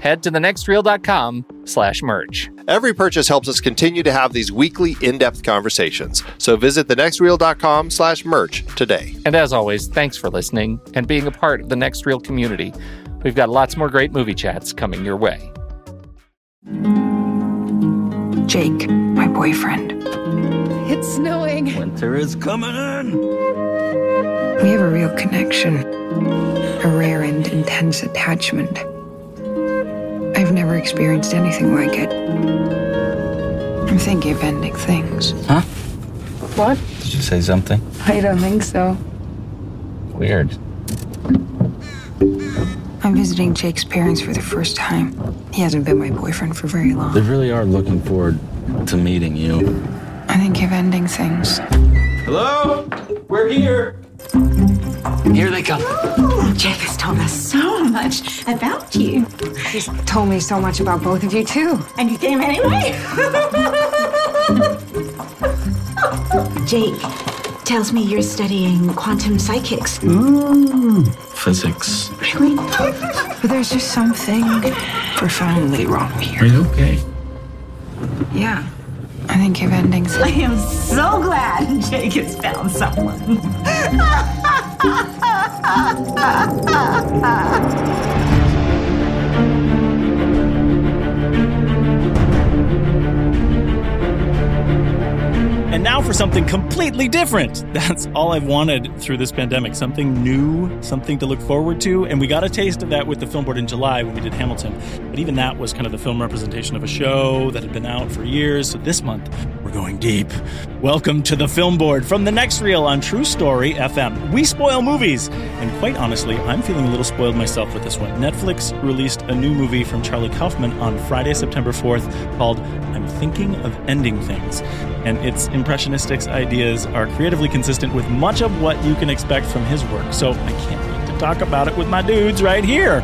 head to thenextreel.com slash merch. Every purchase helps us continue to have these weekly in-depth conversations. So visit thenextreel.com slash merch today. And as always, thanks for listening and being a part of the Next Reel community. We've got lots more great movie chats coming your way. Jake, my boyfriend. It's snowing. Winter is coming in. We have a real connection, a rare and intense attachment. I've never experienced anything like it. I'm thinking of ending things. Huh? What? Did you say something? I don't think so. Weird. I'm visiting Jake's parents for the first time. He hasn't been my boyfriend for very long. They really are looking forward to meeting you. I think of ending things. Hello? We're here. Here they come. Jake has told us so much about you. He's told me so much about both of you, too. And you came anyway? Jake tells me you're studying quantum psychics. Mm, physics. Really? But there's just something profoundly wrong here. Are you okay? Yeah. I think of ending I am so glad Jake has found someone. And now for something completely different. That's all I've wanted through this pandemic something new, something to look forward to. And we got a taste of that with the film board in July when we did Hamilton. But even that was kind of the film representation of a show that had been out for years. So this month, we're going deep. Welcome to the film board from the next reel on TruStory FM. We spoil movies. And quite honestly, I'm feeling a little spoiled myself with this one. Netflix released a new movie from Charlie Kaufman on Friday, September 4th called I'm Thinking of Ending Things. And its impressionistic ideas are creatively consistent with much of what you can expect from his work. So I can't wait to talk about it with my dudes right here.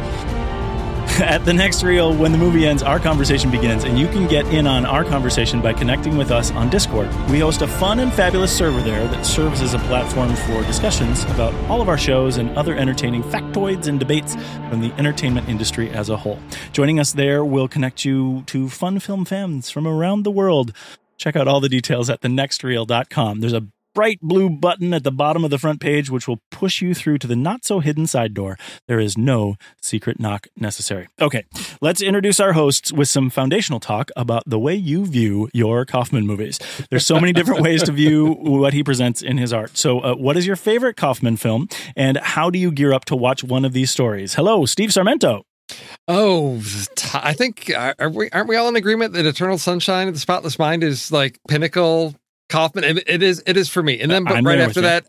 At the next reel, when the movie ends, our conversation begins, and you can get in on our conversation by connecting with us on Discord. We host a fun and fabulous server there that serves as a platform for discussions about all of our shows and other entertaining factoids and debates from the entertainment industry as a whole. Joining us there will connect you to fun film fans from around the world. Check out all the details at thenextreel.com. There's a bright blue button at the bottom of the front page, which will push you through to the not so hidden side door. There is no secret knock necessary. Okay, let's introduce our hosts with some foundational talk about the way you view your Kaufman movies. There's so many different ways to view what he presents in his art. So, uh, what is your favorite Kaufman film, and how do you gear up to watch one of these stories? Hello, Steve Sarmento. Oh, I think are we aren't we all in agreement that Eternal Sunshine of the Spotless Mind is like pinnacle Kaufman? It, it is. It is for me. And then, but I'm right after that,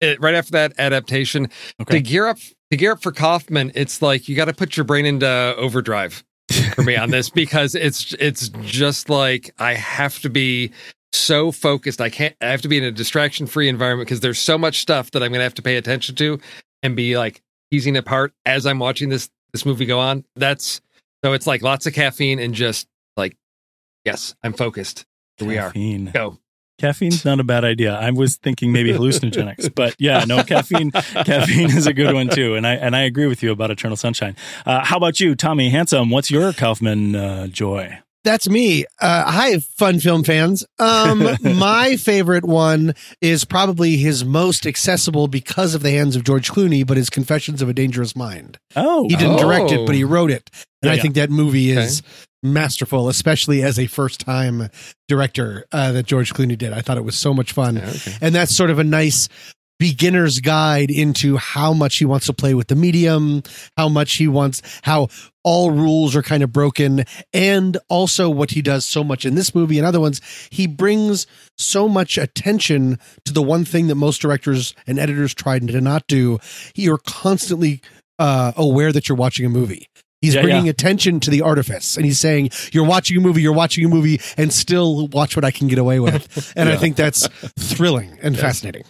it, right after that adaptation, Okay. to gear up to gear up for Kaufman, it's like you got to put your brain into overdrive for me on this because it's it's just like I have to be so focused. I can't. I have to be in a distraction free environment because there's so much stuff that I'm going to have to pay attention to and be like teasing apart as I'm watching this this movie go on. That's so it's like lots of caffeine and just like yes, I'm focused. Here we are. Go. Caffeine's not a bad idea. I was thinking maybe hallucinogenics, but yeah, no, caffeine. caffeine is a good one too, and I and I agree with you about Eternal Sunshine. Uh, how about you, Tommy Handsome? What's your Kaufman uh, joy? That's me. Uh, hi, fun film fans. Um, my favorite one is probably his most accessible because of the hands of George Clooney, but his Confessions of a Dangerous Mind. Oh, He didn't direct it, Oh. but he wrote it. And Yeah, I yeah. think that movie is masterful, especially as a first time director uh, that George Clooney did. I thought it was so much fun. Okay. And that's sort of a nice beginner's guide into how much he wants to play with the medium, how much he wants, how all rules are kind of broken, and also what he does so much in this movie and other ones. He brings so much attention to the one thing that most directors and editors try to not do. You're constantly uh, aware that you're watching a movie. He's Yeah, bringing yeah. attention to the artifice and he's saying, You're watching a movie, you're watching a movie, and still watch what I can get away with. And I think that's thrilling and fascinating.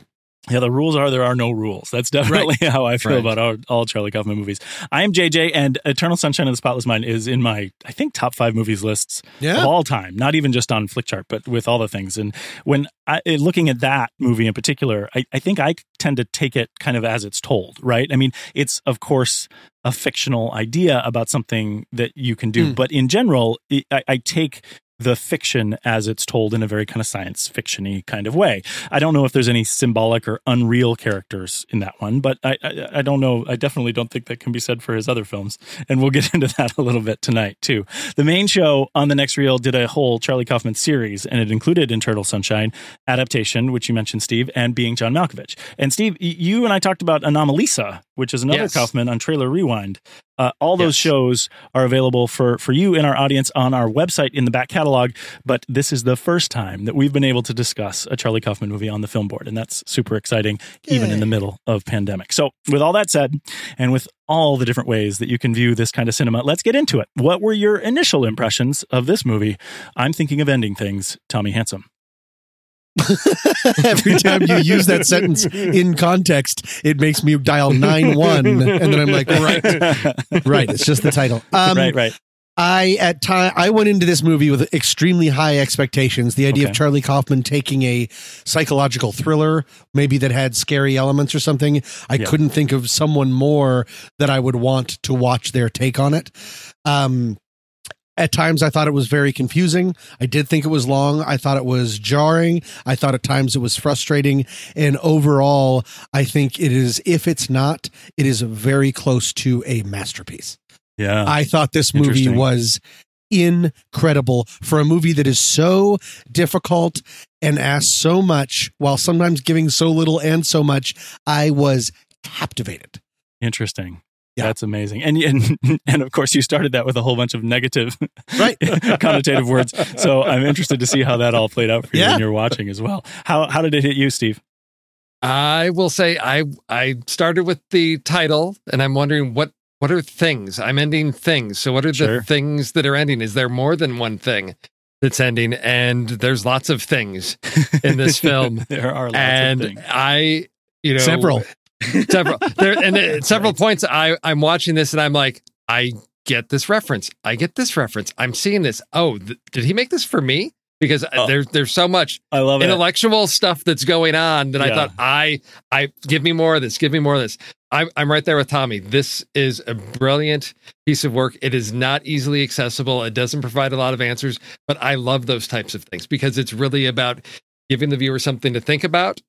Yeah, the rules are there are no rules. That's definitely how I feel Right. about all, all Charlie Kaufman movies. I am JJ, and Eternal Sunshine of the Spotless Mind is in my, I think, top five movies lists Yeah. of all time. Not even just on Flickchart, but with all the things. And when I, eh, looking at that movie in particular, I, I think I tend to take it kind of as it's told, right? I mean, it's of course a fictional idea about something that you can do, Mm. but in general, it, I, I take the fiction as it's told in a very kind of science fictiony kind of way. I don't know if there's any symbolic or unreal characters in that one, but I, I I don't know. I definitely don't think that can be said for his other films, and we'll get into that a little bit tonight too. The main show on the next reel did a whole Charlie Kaufman series, and it included Eternal Sunshine adaptation, which you mentioned, Steve, and Being John Malkovich. And Steve, you and I talked about Anomalisa, which is another Yes. Kaufman on Trailer Rewind. Uh, all those Yes. shows are available for for you and our audience on our website in the back catalog. But this is the first time that we've been able to discuss a Charlie Kaufman movie on the film board, and that's super exciting, even in the middle of pandemic. So, with all that said, and with all the different ways that you can view this kind of cinema, let's get into it. What were your initial impressions of this movie? I'm thinking of ending things. Tommy Handsome. Every time you use that sentence in context, it makes me dial 9 1. And then I'm like, right, right. It's just the title. Um, right, right. I at time I went into this movie with extremely high expectations. The idea Okay. of Charlie Kaufman taking a psychological thriller, maybe that had scary elements or something, I Yeah. couldn't think of someone more that I would want to watch their take on it. Um, at times, I thought it was very confusing. I did think it was long. I thought it was jarring. I thought at times it was frustrating. And overall, I think it is, if it's not, it is very close to a masterpiece. Yeah. I thought this movie was incredible for a movie that is so difficult and asks so much while sometimes giving so little and so much. I was captivated. Interesting. Yeah. That's amazing. And, and and of course you started that with a whole bunch of negative Right. connotative words. So I'm interested to see how that all played out for you Yeah. when you're watching as well. How how did it hit you, Steve? I will say I I started with the title and I'm wondering what what are things? I'm ending things. So what are Sure. the things that are ending? Is there more than one thing that's ending? And there's lots of things in this film. there are lots and of things. I you know Several. Several there and at several points I I'm watching this and I'm like I get this reference. I get this reference. I'm seeing this. Oh, th- did he make this for me? Because Oh. there's there's so much I love it. intellectual stuff that's going on that I thought I I give me more of this, give me more of this. I'm I'm right there with Tommy. This is a brilliant piece of work. It is not easily accessible. It doesn't provide a lot of answers, but I love those types of things because it's really about giving the viewer something to think about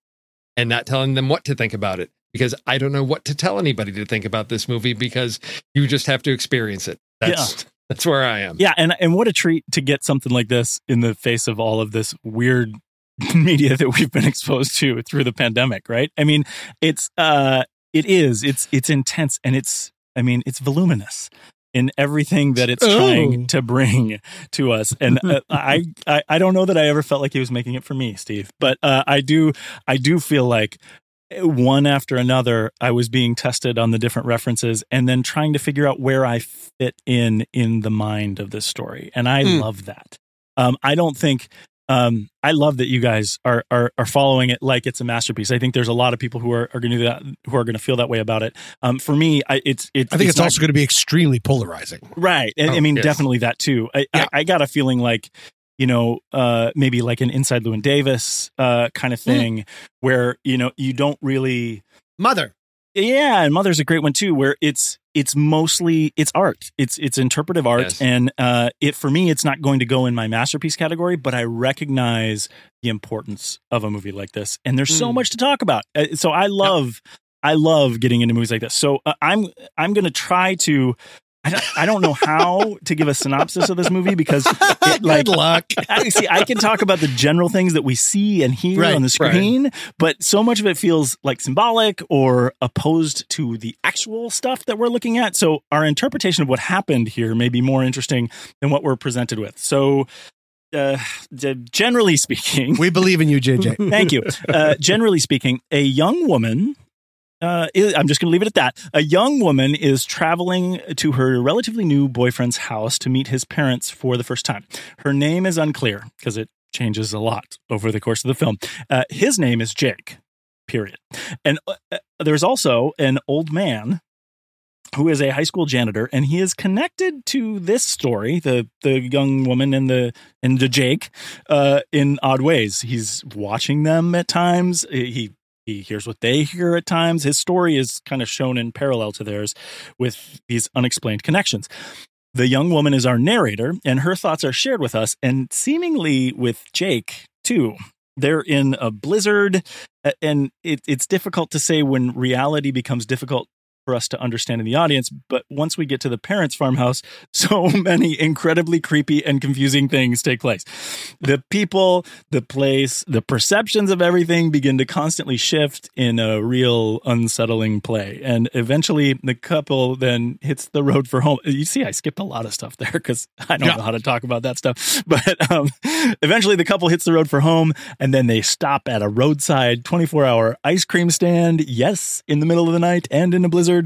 and not telling them what to think about it. Because I don't know what to tell anybody to think about this movie because you just have to experience it. That's that's where I am. Yeah, and and what a treat to get something like this in the face of all of this weird media that we've been exposed to through the pandemic, right? I mean, it's uh it is. It's it's intense and it's I mean, it's voluminous in everything that it's Oh. trying to bring to us. And uh, I, I I don't know that I ever felt like he was making it for me, Steve, but uh, I do I do feel like one after another i was being tested on the different references and then trying to figure out where i fit in in the mind of this story and i Mm. love that um, i don't think um, I love that you guys are, are are following it like it's a masterpiece. I think there's a lot of people who are, are going to do that, who are going to feel that way about it. Um, for me, I, it's it's I think it's, not- also going to be extremely polarizing. Right. And, I Oh, mean, yes. definitely that too. I, Yeah. I, I got a feeling like, you know, uh, maybe like an Inside Llewyn Davis uh, kind of thing where, you know, you don't really. Mother. Yeah. And Mother's a great one too, where it's, it's mostly it's art it's it's interpretive art Yes. and uh it for me it's not going to go in my masterpiece category but i recognize the importance of a movie like this and there's so Mm. much to talk about Uh, so i love i love getting into movies like this so uh, i'm i'm going to try to I don't, I don't know how to give a synopsis of this movie because it, like Good luck. I see I can talk about the general things that we see and hear Right, on the right. screen, but so much of it feels like symbolic or opposed to the actual stuff that we're looking at. So our interpretation of what happened here may be more interesting than what we're presented with. So uh, g- generally speaking, We believe in you, JJ. Thank you. Uh, generally speaking, a young woman. Uh, I'm just going to leave it at that. A young woman is traveling to her relatively new boyfriend's house to meet his parents for the first time. Her name is unclear because it changes a lot over the course of the film. Uh, his name is Jake, period. And uh, uh, there's also an old man who is a high school janitor, and he is connected to this story, the the young woman and the and the Jake, uh, in odd ways. He's watching them at times. He he hears what they hear at times. His story is kind of shown in parallel to theirs, with these unexplained connections. The young woman is our narrator, and her thoughts are shared with us, and seemingly with Jake too. They're in a blizzard, and it, it's difficult to say when reality becomes difficult for us to understand in the audience. But once we get to the parents' farmhouse, so many incredibly creepy and confusing things take place. The people, the place, the perceptions of everything begin to constantly shift in a real unsettling play. And eventually, the couple then hits the road for home. You see, I skipped a lot of stuff there because I don't Yeah. know how to talk about that stuff. But um, eventually, the couple hits the road for home, and then they stop at a roadside 24 hour ice cream stand. Yes, in the middle of the night and in a blizzard.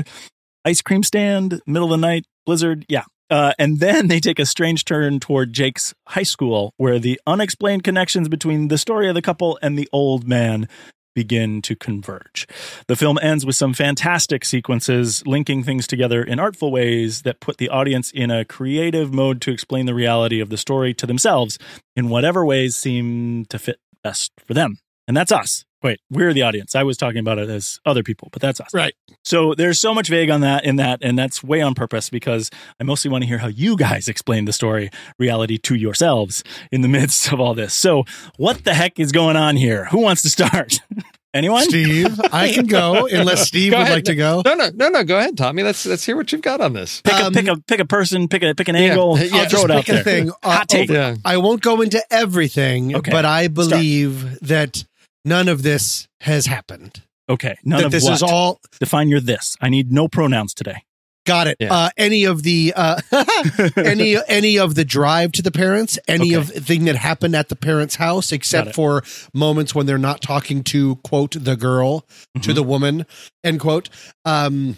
Ice cream stand, middle of the night, blizzard. Yeah. Uh, and then they take a strange turn toward Jake's high school, where the unexplained connections between the story of the couple and the old man begin to converge. The film ends with some fantastic sequences linking things together in artful ways that put the audience in a creative mode to explain the reality of the story to themselves in whatever ways seem to fit best for them. And that's us. Wait, we're the audience. I was talking about it as other people, but that's us. Right. So there's so much vague on that in that, and that's way on purpose because I mostly want to hear how you guys explain the story reality to yourselves in the midst of all this. So what the heck is going on here? Who wants to start? Anyone? Steve, I can go unless Steve Go would ahead. like to go. No, no, no, no. Go ahead, Tommy. Let's let's hear what you've got on this. Pick a Um, pick a pick a person, pick a pick an Yeah, angle. yeah, I'll I'll throw just it out pick a there. thing. Uh, Hot take. over- Yeah. I won't go into everything, Okay. but I believe that none of this has happened. Okay, none that of this what? is all Define your this. I need no pronouns today. got it. Yeah. Uh, any of the uh, any any of the drive to the parents, any Okay. of the thing that happened at the parents' house, except for moments when they're not talking to quote the girl to Mhm. the woman end quote. Um,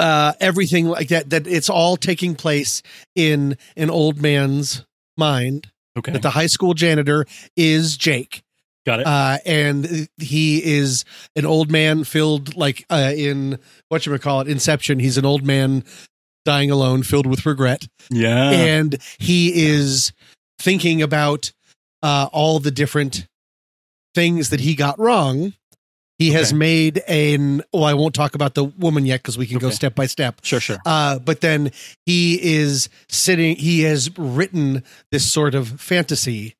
uh, everything like that. That it's all taking place in an old man's mind. Okay, That the high school janitor is Jake. Got it. uh, and he is an old man filled like uh, in what you call it, Inception. He's an old man dying alone, filled with regret, yeah, and he is thinking about uh, all the different things that he got wrong. He has made an. Oh, I won't talk about the woman yet because we can go step by step. sure, sure. Uh, but then he is sitting, he has written this sort of fantasy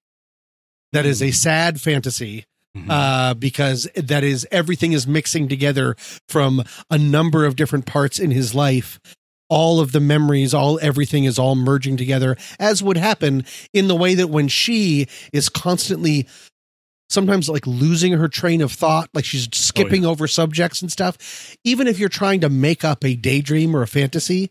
that is a sad fantasy Mhm. uh, because that is everything is mixing together from a number of different parts in his life. All of the memories, all everything is all merging together, as would happen in the way that when she is constantly sometimes like losing her train of thought, like she's skipping over subjects and stuff. Even if you're trying to make up a daydream or a fantasy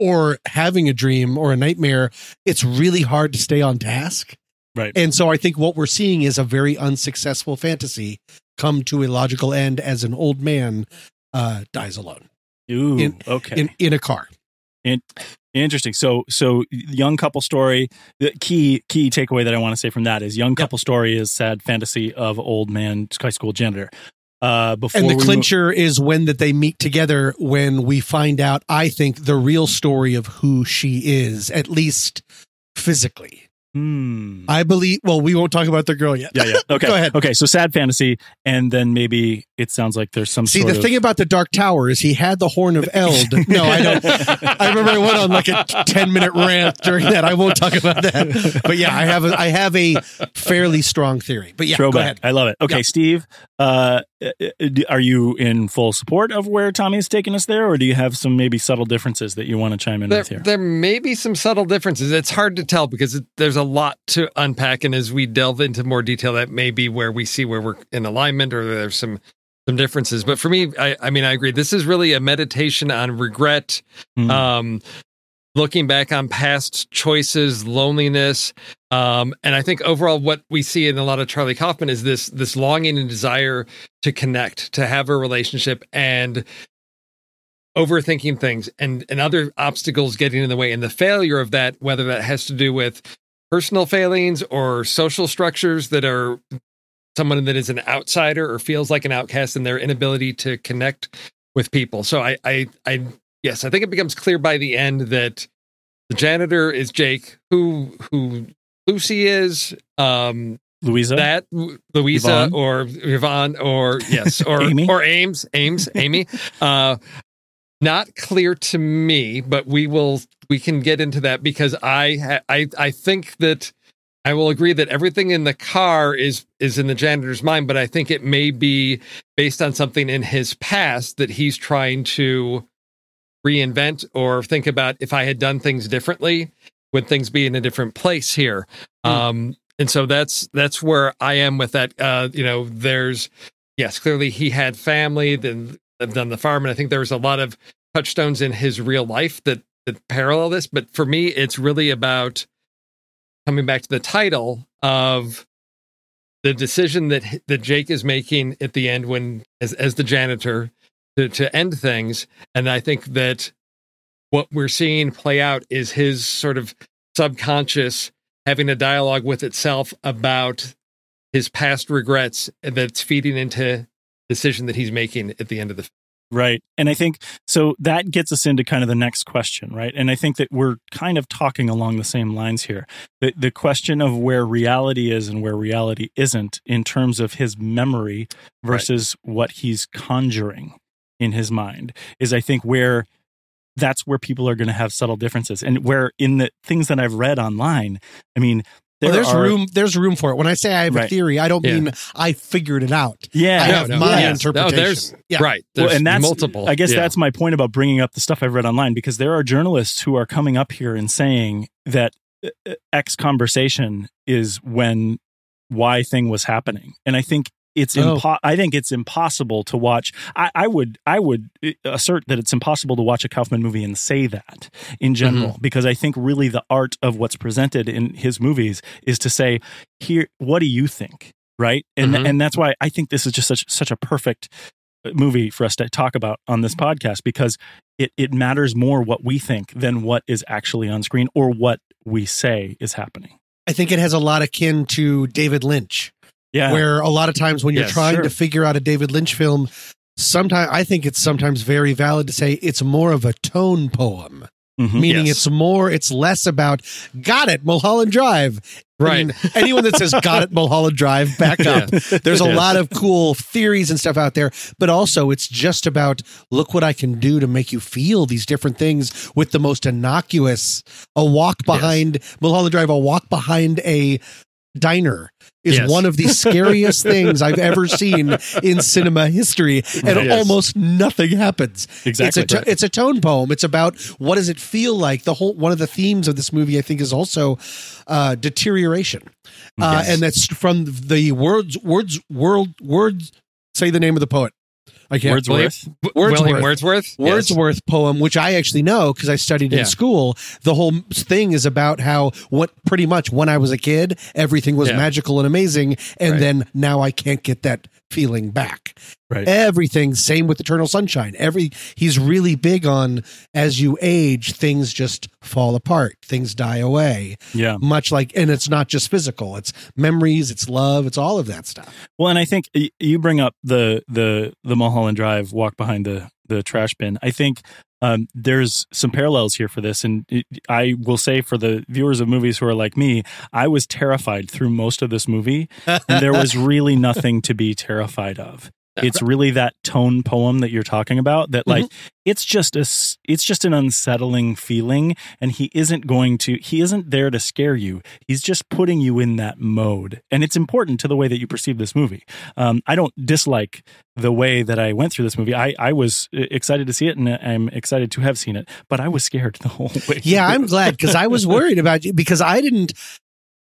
or having a dream or a nightmare, it's really hard to stay on task. Right. And so I think what we're seeing is a very unsuccessful fantasy come to a logical end as an old man uh, dies alone Ooh, in- okay. in, in a car. Interesting. So, so young couple story. The key key takeaway that I want to say from that is young couple story is sad fantasy of old man high school janitor. Uh, before And the move- clincher is when that they meet together when we find out, I think, the real story of who she is, at least physically. Hmm. I believe, well, we won't talk about the girl yet. Yeah, yeah. Okay. Go ahead. Okay. So sad fantasy, and then maybe it sounds like there's some See, sort the of thing about the Dark Tower is he had the Horn of Eld. No, I don't. I remember I went on like a 10 minute rant during that. I won't talk about that. But yeah, I have a, I have a fairly strong theory. But yeah, go ahead. I love it. Okay, Yeah. Steve, uh, are you in full support of where Tommy is taking us there, or do you have some maybe subtle differences that you want to chime in There, with here? there may be some subtle differences. It's hard to tell because it, there's a lot to unpack, and as we delve into more detail, that may be where we see where we're in alignment, or there's some some differences. But for me, I, I mean, I agree. This is really a meditation on regret, Mhm. um, looking back on past choices, loneliness, um, and I think overall, what we see in a lot of Charlie Kaufman is this this longing and desire to connect, to have a relationship, and overthinking things and and other obstacles getting in the way. And the failure of that whether that has to do with personal failings or social structures that are someone that is an outsider or feels like an outcast and their inability to connect with people. So i i i yes i think it becomes clear by the end that the janitor is jake who who lucy is um Louisa. that Louisa Yvonne? or Yvonne or yes or Amy? or Ames Ames Amy uh not clear to me but we will we can get into that because I ha- I I think that I will agree that everything in the car is is in the janitor's mind but I think it may be based on something in his past that he's trying to reinvent or think about if I had done things differently would things be in a different place here um and so that's that's where I am with that. Uh, you know, there's yes, clearly he had family, then done the farm, and I think there's a lot of touchstones in his real life that that parallel this. But for me, it's really about coming back to the title of the decision that that Jake is making at the end when as as the janitor to to end things, and I think that what we're seeing play out is his sort of subconscious having a dialogue with itself about his past regrets that's feeding into decision that he's making at the end of the Right. And I think so that gets us into kind of the next question, right? And I think that we're kind of talking along the same lines here. The the question of where reality is and where reality isn't in terms of his memory versus what he's conjuring in his mind is I think where that's where people are going to have subtle differences and where in the things that I've read online, I mean, there Well, there's are- room. There's room for it. When I say I have a theory, I don't Yeah. mean I figured it out. Yeah, I have my yes. interpretation. No, there's yeah. right. Well, and that's multiple. I guess Yeah. that's my point about bringing up the stuff I've read online because there are journalists who are coming up here and saying that uh, uh, X conversation is when Y thing was happening, and I think it's Oh. impo- I think it's impossible to watch. I, I would I would uh, assert that it's impossible to watch a Kaufman movie and say that in general Mm-hmm. because I think really the art of what's presented in his movies is to say here what do you think right and Mhm. and that's why I think this is just such such a perfect movie for us to talk about on this podcast because it, it matters more what we think than what is actually on screen or what we say is happening. I think it has a lot akin to David Lynch, Yeah. where a lot of times when you're Yes, trying sure. to figure out a David Lynch film, sometimes I think it's sometimes very valid to say it's more of a tone poem. Mhm. Meaning Yes. it's more, it's less about got it, Mulholland Drive. I Right. mean, anyone that says got it, Mulholland Drive, back up. There's a Yes. lot of cool theories and stuff out there, but also it's just about look what I can do to make you feel these different things with the most innocuous. A walk behind Mulholland Drive, a walk behind a diner is Yes. one of the scariest things I've ever seen in cinema history, and Yes. almost nothing happens. Exactly. It's a to- it's a tone poem. It's about what does it feel like. The whole one of the themes of this movie, I think, is also uh, deterioration, uh, Yes. and that's from the words words world words. Say the name of the poet. I can't. Wordsworth. William Wordsworth. Yes. Wordsworth poem, which I actually know because I studied in Yeah. school. The whole thing is about how what pretty much when I was a kid, everything was Yeah. magical and amazing, and Right. then now I can't get that feeling back. Right. Everything same with Eternal Sunshine. Every he's really big on as you age, things just fall apart, things die away. Yeah. Much like, and it's not just physical; it's memories, it's love, it's all of that stuff. Well, and I think you bring up the the the Mulholland Drive walk behind the the trash bin. I think um, there's some parallels here for this, and it, I will say for the viewers of movies who are like me, I was terrified through most of this movie, and there was really nothing to be terrified of. It's really that tone poem that you're talking about that like it's just a it's just an unsettling feeling and he isn't going to he isn't there to scare you. He's just putting you in that mode and it's important to the way that you perceive this movie. Um, i don't dislike the way that i went through this movie. I i was uh, excited to see it and i'm excited to have seen it but i was scared the whole way Yeah, I'm glad because I was worried about you because I didn't.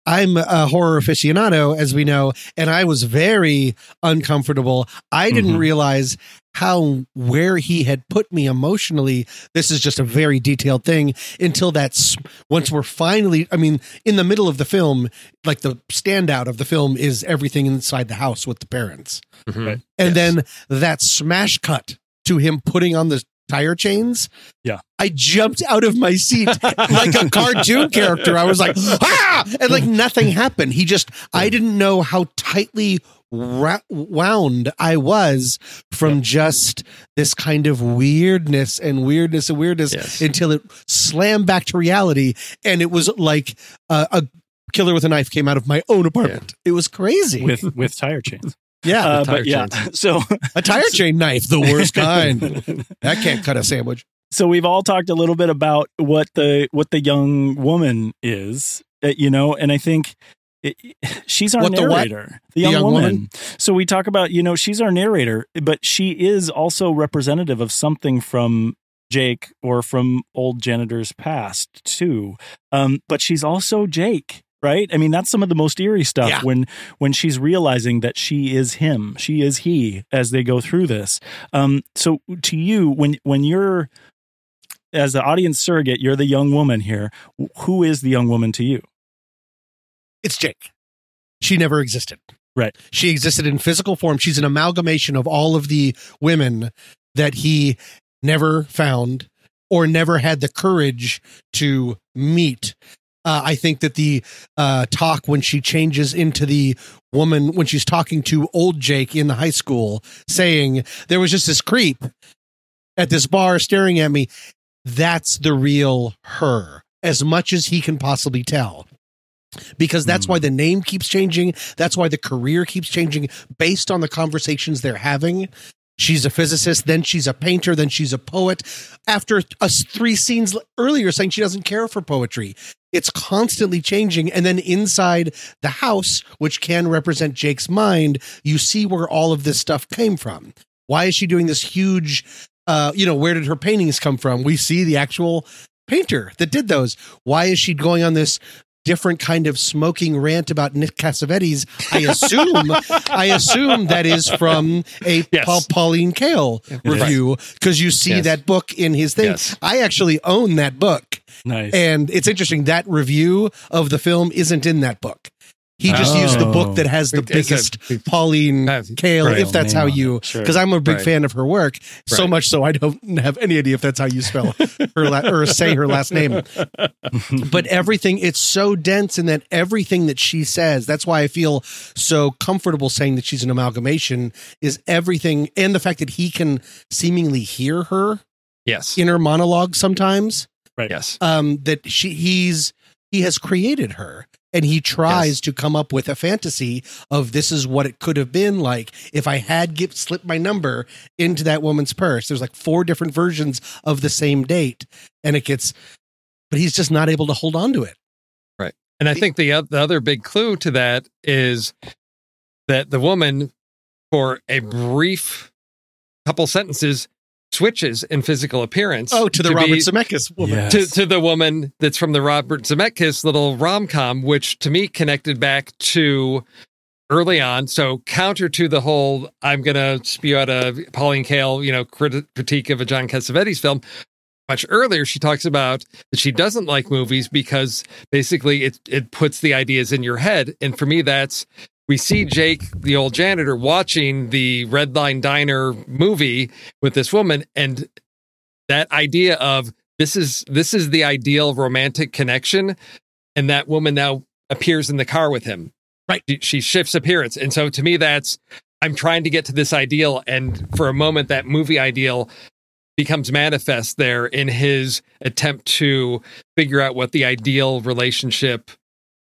I'm a horror aficionado, as we know, and I was very uncomfortable. I didn't Mhm. realize how where he had put me emotionally. This is just a very detailed thing until that's once we're finally. I mean, in the middle of the film, like the standout of the film is everything inside the house with the parents, Mhm. Right. and then that smash cut to him putting on the tire chains. Yeah. I jumped out of my seat like a cartoon character. I was like, ah! And like nothing happened. He just, I didn't know how tightly ra- wound I was from just this kind of weirdness and weirdness and weirdness Yes. until it slammed back to reality. And it was like uh, a killer with a knife came out of my own apartment. It was crazy. with with tire chains yeah. uh, tire but yeah so a tire chain knife, the worst kind. That can't cut a sandwich. so we've all talked a little bit about what the what the young woman is uh, you know and i think it, she's our What the what? narrator the, young, woman. so we talk about you know she's our narrator but she is also representative of something from jake or from old janitor's past too um, but she's also jake right i mean that's some of the most eerie stuff Yeah. when when she's realizing that she is him she is he as they go through this um, so to you when when you're as the audience surrogate, you're the young woman here. Who is the young woman to you? It's Jake. She never existed. Right. She existed in physical form. She's an amalgamation of all of the women that he never found or never had the courage to meet. Uh, I think that the uh, talk when she changes into the woman, when she's talking to old Jake in the high school, saying, There was just this creep at this bar staring at me. That's the real her, as much as he can possibly tell because that's Hmm. why the name keeps changing. That's why the career keeps changing based on the conversations they're having. She's a physicist, then she's a painter, then she's a poet. After us three scenes earlier saying she doesn't care for poetry. It's constantly changing. And then inside the house, which can represent Jake's mind, you see where all of this stuff came from. Why is she doing this huge uh, you know, where did her paintings come from? We see the actual painter that did those. Why is she going on this different kind of smoking rant about Nick Cassavetes? I assume, I assume that is from a Yes. Paul, Pauline Kael review because you see Yes. that book in his thing. Yes. I actually own that book. Nice. And it's interesting that review of the film isn't in that book. He just used the book that has the It's a- biggest Pauline Kael, right. if that's how you, because I'm a big Right. fan of her work, so Right. much so I don't have any idea if that's how you spell her la- or say her last name. but everything, it's so dense in that everything that she says, that's why I feel so comfortable saying that she's an amalgamation, is everything, and the fact that he can seemingly hear her Yes. inner monologue sometimes right. Yes. um that she he's he has created her and he tries Yes. to come up with a fantasy of this is what it could have been like if I had give, slipped my number into that woman's purse. There's like four different versions of the same date, and it gets, but he's just not able to hold on to it. Right, and I think the, the other big clue to that is that the woman, for a brief couple sentences, switches in physical appearance. Oh, to the be- Robert Zemeckis woman. Yes. to, to the woman that's from the Robert Zemeckis little rom com, which to me connected back to early on. So counter to the whole, I'm going to spew out a Pauline Kael, you know, crit- critique of a John Cassavetes film. Much earlier, she talks about that she doesn't like movies because basically it it puts the ideas in your head. And for me, that's we see Jake, the old janitor, watching the Red Line Diner movie with this woman, and that idea of this is this is the ideal romantic connection, and that woman now appears in the car with him. Right. She, she shifts appearance, and so to me, that's I'm trying to get to this ideal, and for a moment, that movie ideal becomes manifest there in his attempt to figure out what the ideal relationship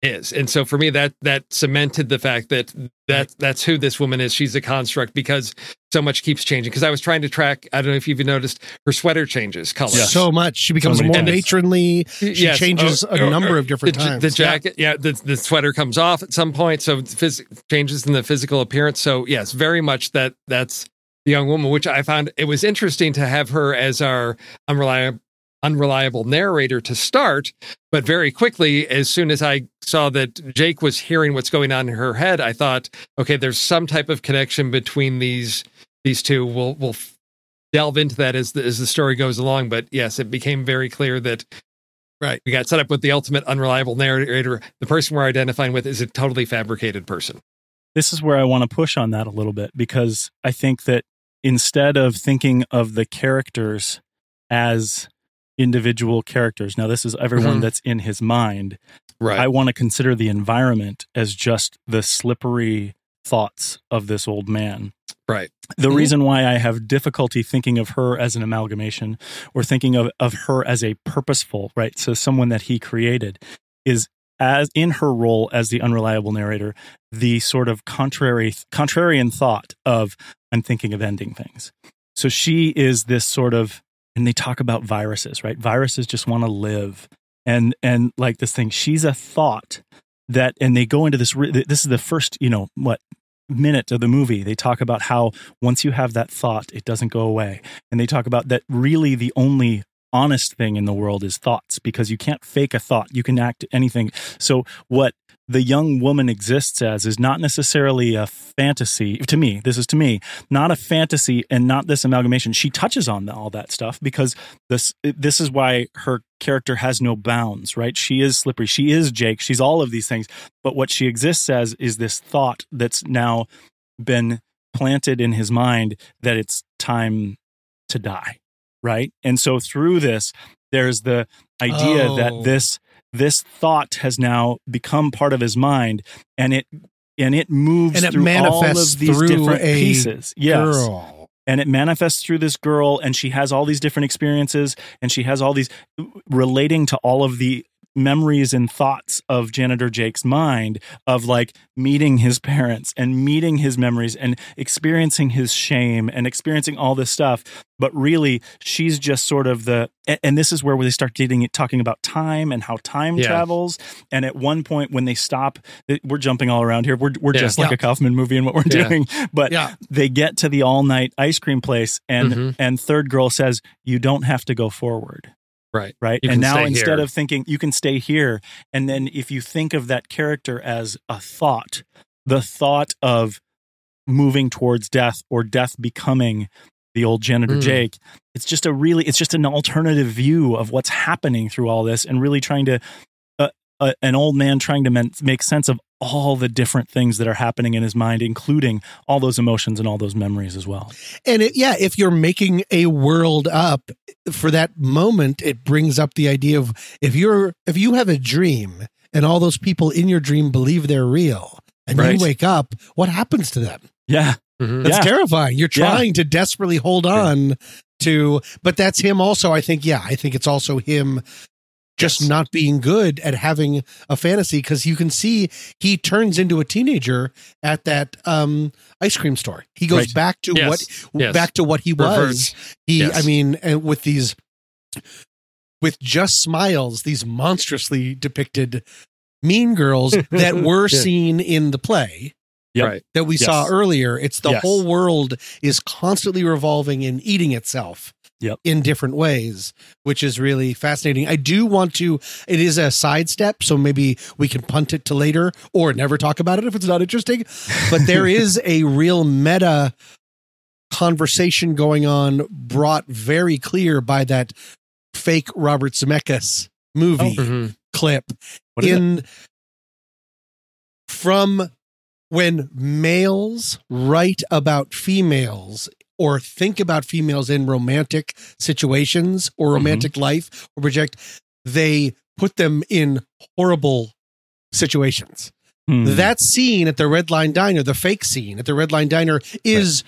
is. And so for me that that cemented the fact that that that's who this woman is. She's a construct because so much keeps changing. Because I was trying to track, I don't know if you've noticed, her sweater changes color. So much. She becomes many more times. matronly. She Yes. changes Oh, a oh, number oh, of different the, times. The jacket, yeah, the, the sweater comes off at some point, so phys- changes in the physical appearance. So yes, very much that that's the young woman, which I found it was interesting to have her as our unreliable unreliable narrator to start, but very quickly, as soon as I saw that Jake was hearing what's going on in her head, I thought, okay, there's some type of connection between these these two. We'll we'll delve into that as the, as the story goes along. But yes, it became very clear that Right. we got set up with the ultimate unreliable narrator. The person we're identifying with is a totally fabricated person. this is where I want to push on that a little bit because I think that instead of thinking of the characters as individual characters, now this is everyone Mhm. that's in his mind, Right. I want to consider the environment as just the slippery thoughts of this old man. right. The Mhm. reason why I have difficulty thinking of her as an amalgamation or thinking of, of her as a purposeful, right? So someone that he created is as in her role as the unreliable narrator, the sort of contrary contrarian thought of I'm thinking of ending things. So she is this sort of and they talk about viruses, right? Viruses just want to live. And and like this thing, she's a thought that and they go into this this is the first, you know, what minute of the movie they talk about how once you have that thought it doesn't go away and they talk about that really the only honest thing in the world is thoughts because you can't fake a thought you can act anything so what the young woman exists as is not necessarily a fantasy to me. This is to me not a fantasy and not this amalgamation. She touches on all that stuff because this this is why her character has no bounds right? She is slippery. She is jake. She's all of these things. But what she exists as is this thought that's now been planted in his mind that it's time to die right? And so through this there's the idea Oh. that this this thought has now become part of his mind and it and it moves and it through manifests all of these through different pieces yes girl. and it manifests through this girl and she has all these different experiences and she has all these relating to all of the memories and thoughts of janitor Jake's mind of like meeting his parents and meeting his memories and experiencing his shame and experiencing all this stuff. But really, she's just sort of the, and this is where they start getting talking about time and how time Yeah. travels. And at one point, when they stop, we're jumping all around here. We're, we're Yeah. just like Yeah. a Kaufman movie and what we're Yeah. doing. But Yeah. they get to the all night ice cream place, and Mhm. and third girl says, "You don't have to go forward." Right. right? You and now instead here. of thinking you can stay here, and then if you think of that character as a thought, the thought of moving towards death or death becoming the old janitor Mm. Jake, it's just a really, it's just an alternative view of what's happening through all this, and really trying to, uh, uh, an old man trying to men- make sense of all the different things that are happening in his mind, including all those emotions and all those memories as well. And it, yeah, if you're making a world up for that moment, it brings up the idea of if you're if you have a dream and all those people in your dream believe they're real, and Right. you wake up, what happens to them? Yeah, Mhm. That's Yeah. terrifying. You're Yeah. trying to desperately hold on to, but that's him also. I think, yeah, I think it's also him just Yes. not being good at having a fantasy because you can see he turns into a teenager at that um, ice cream store. He goes Right. back to Yes. what Yes. back to what he was. Reverts. He, Yes. I mean, and with these, with just smiles, these monstrously depicted mean girls that were Yeah. seen in the play Yep. Right. that we saw earlier. It's the Yes. whole world is constantly revolving and eating itself. Yep. In different ways, which is really fascinating. I do want to, it is a sidestep, so maybe we can punt it to later or never talk about it if it's not interesting. But there is a real meta conversation going on, brought very clear by that fake Robert Zemeckis movie oh, mm-hmm. clip What is it? in from when males write about females or think about females in romantic situations or romantic life or project they put them in horrible situations Hmm. that scene at the red line diner the fake scene at the red line diner is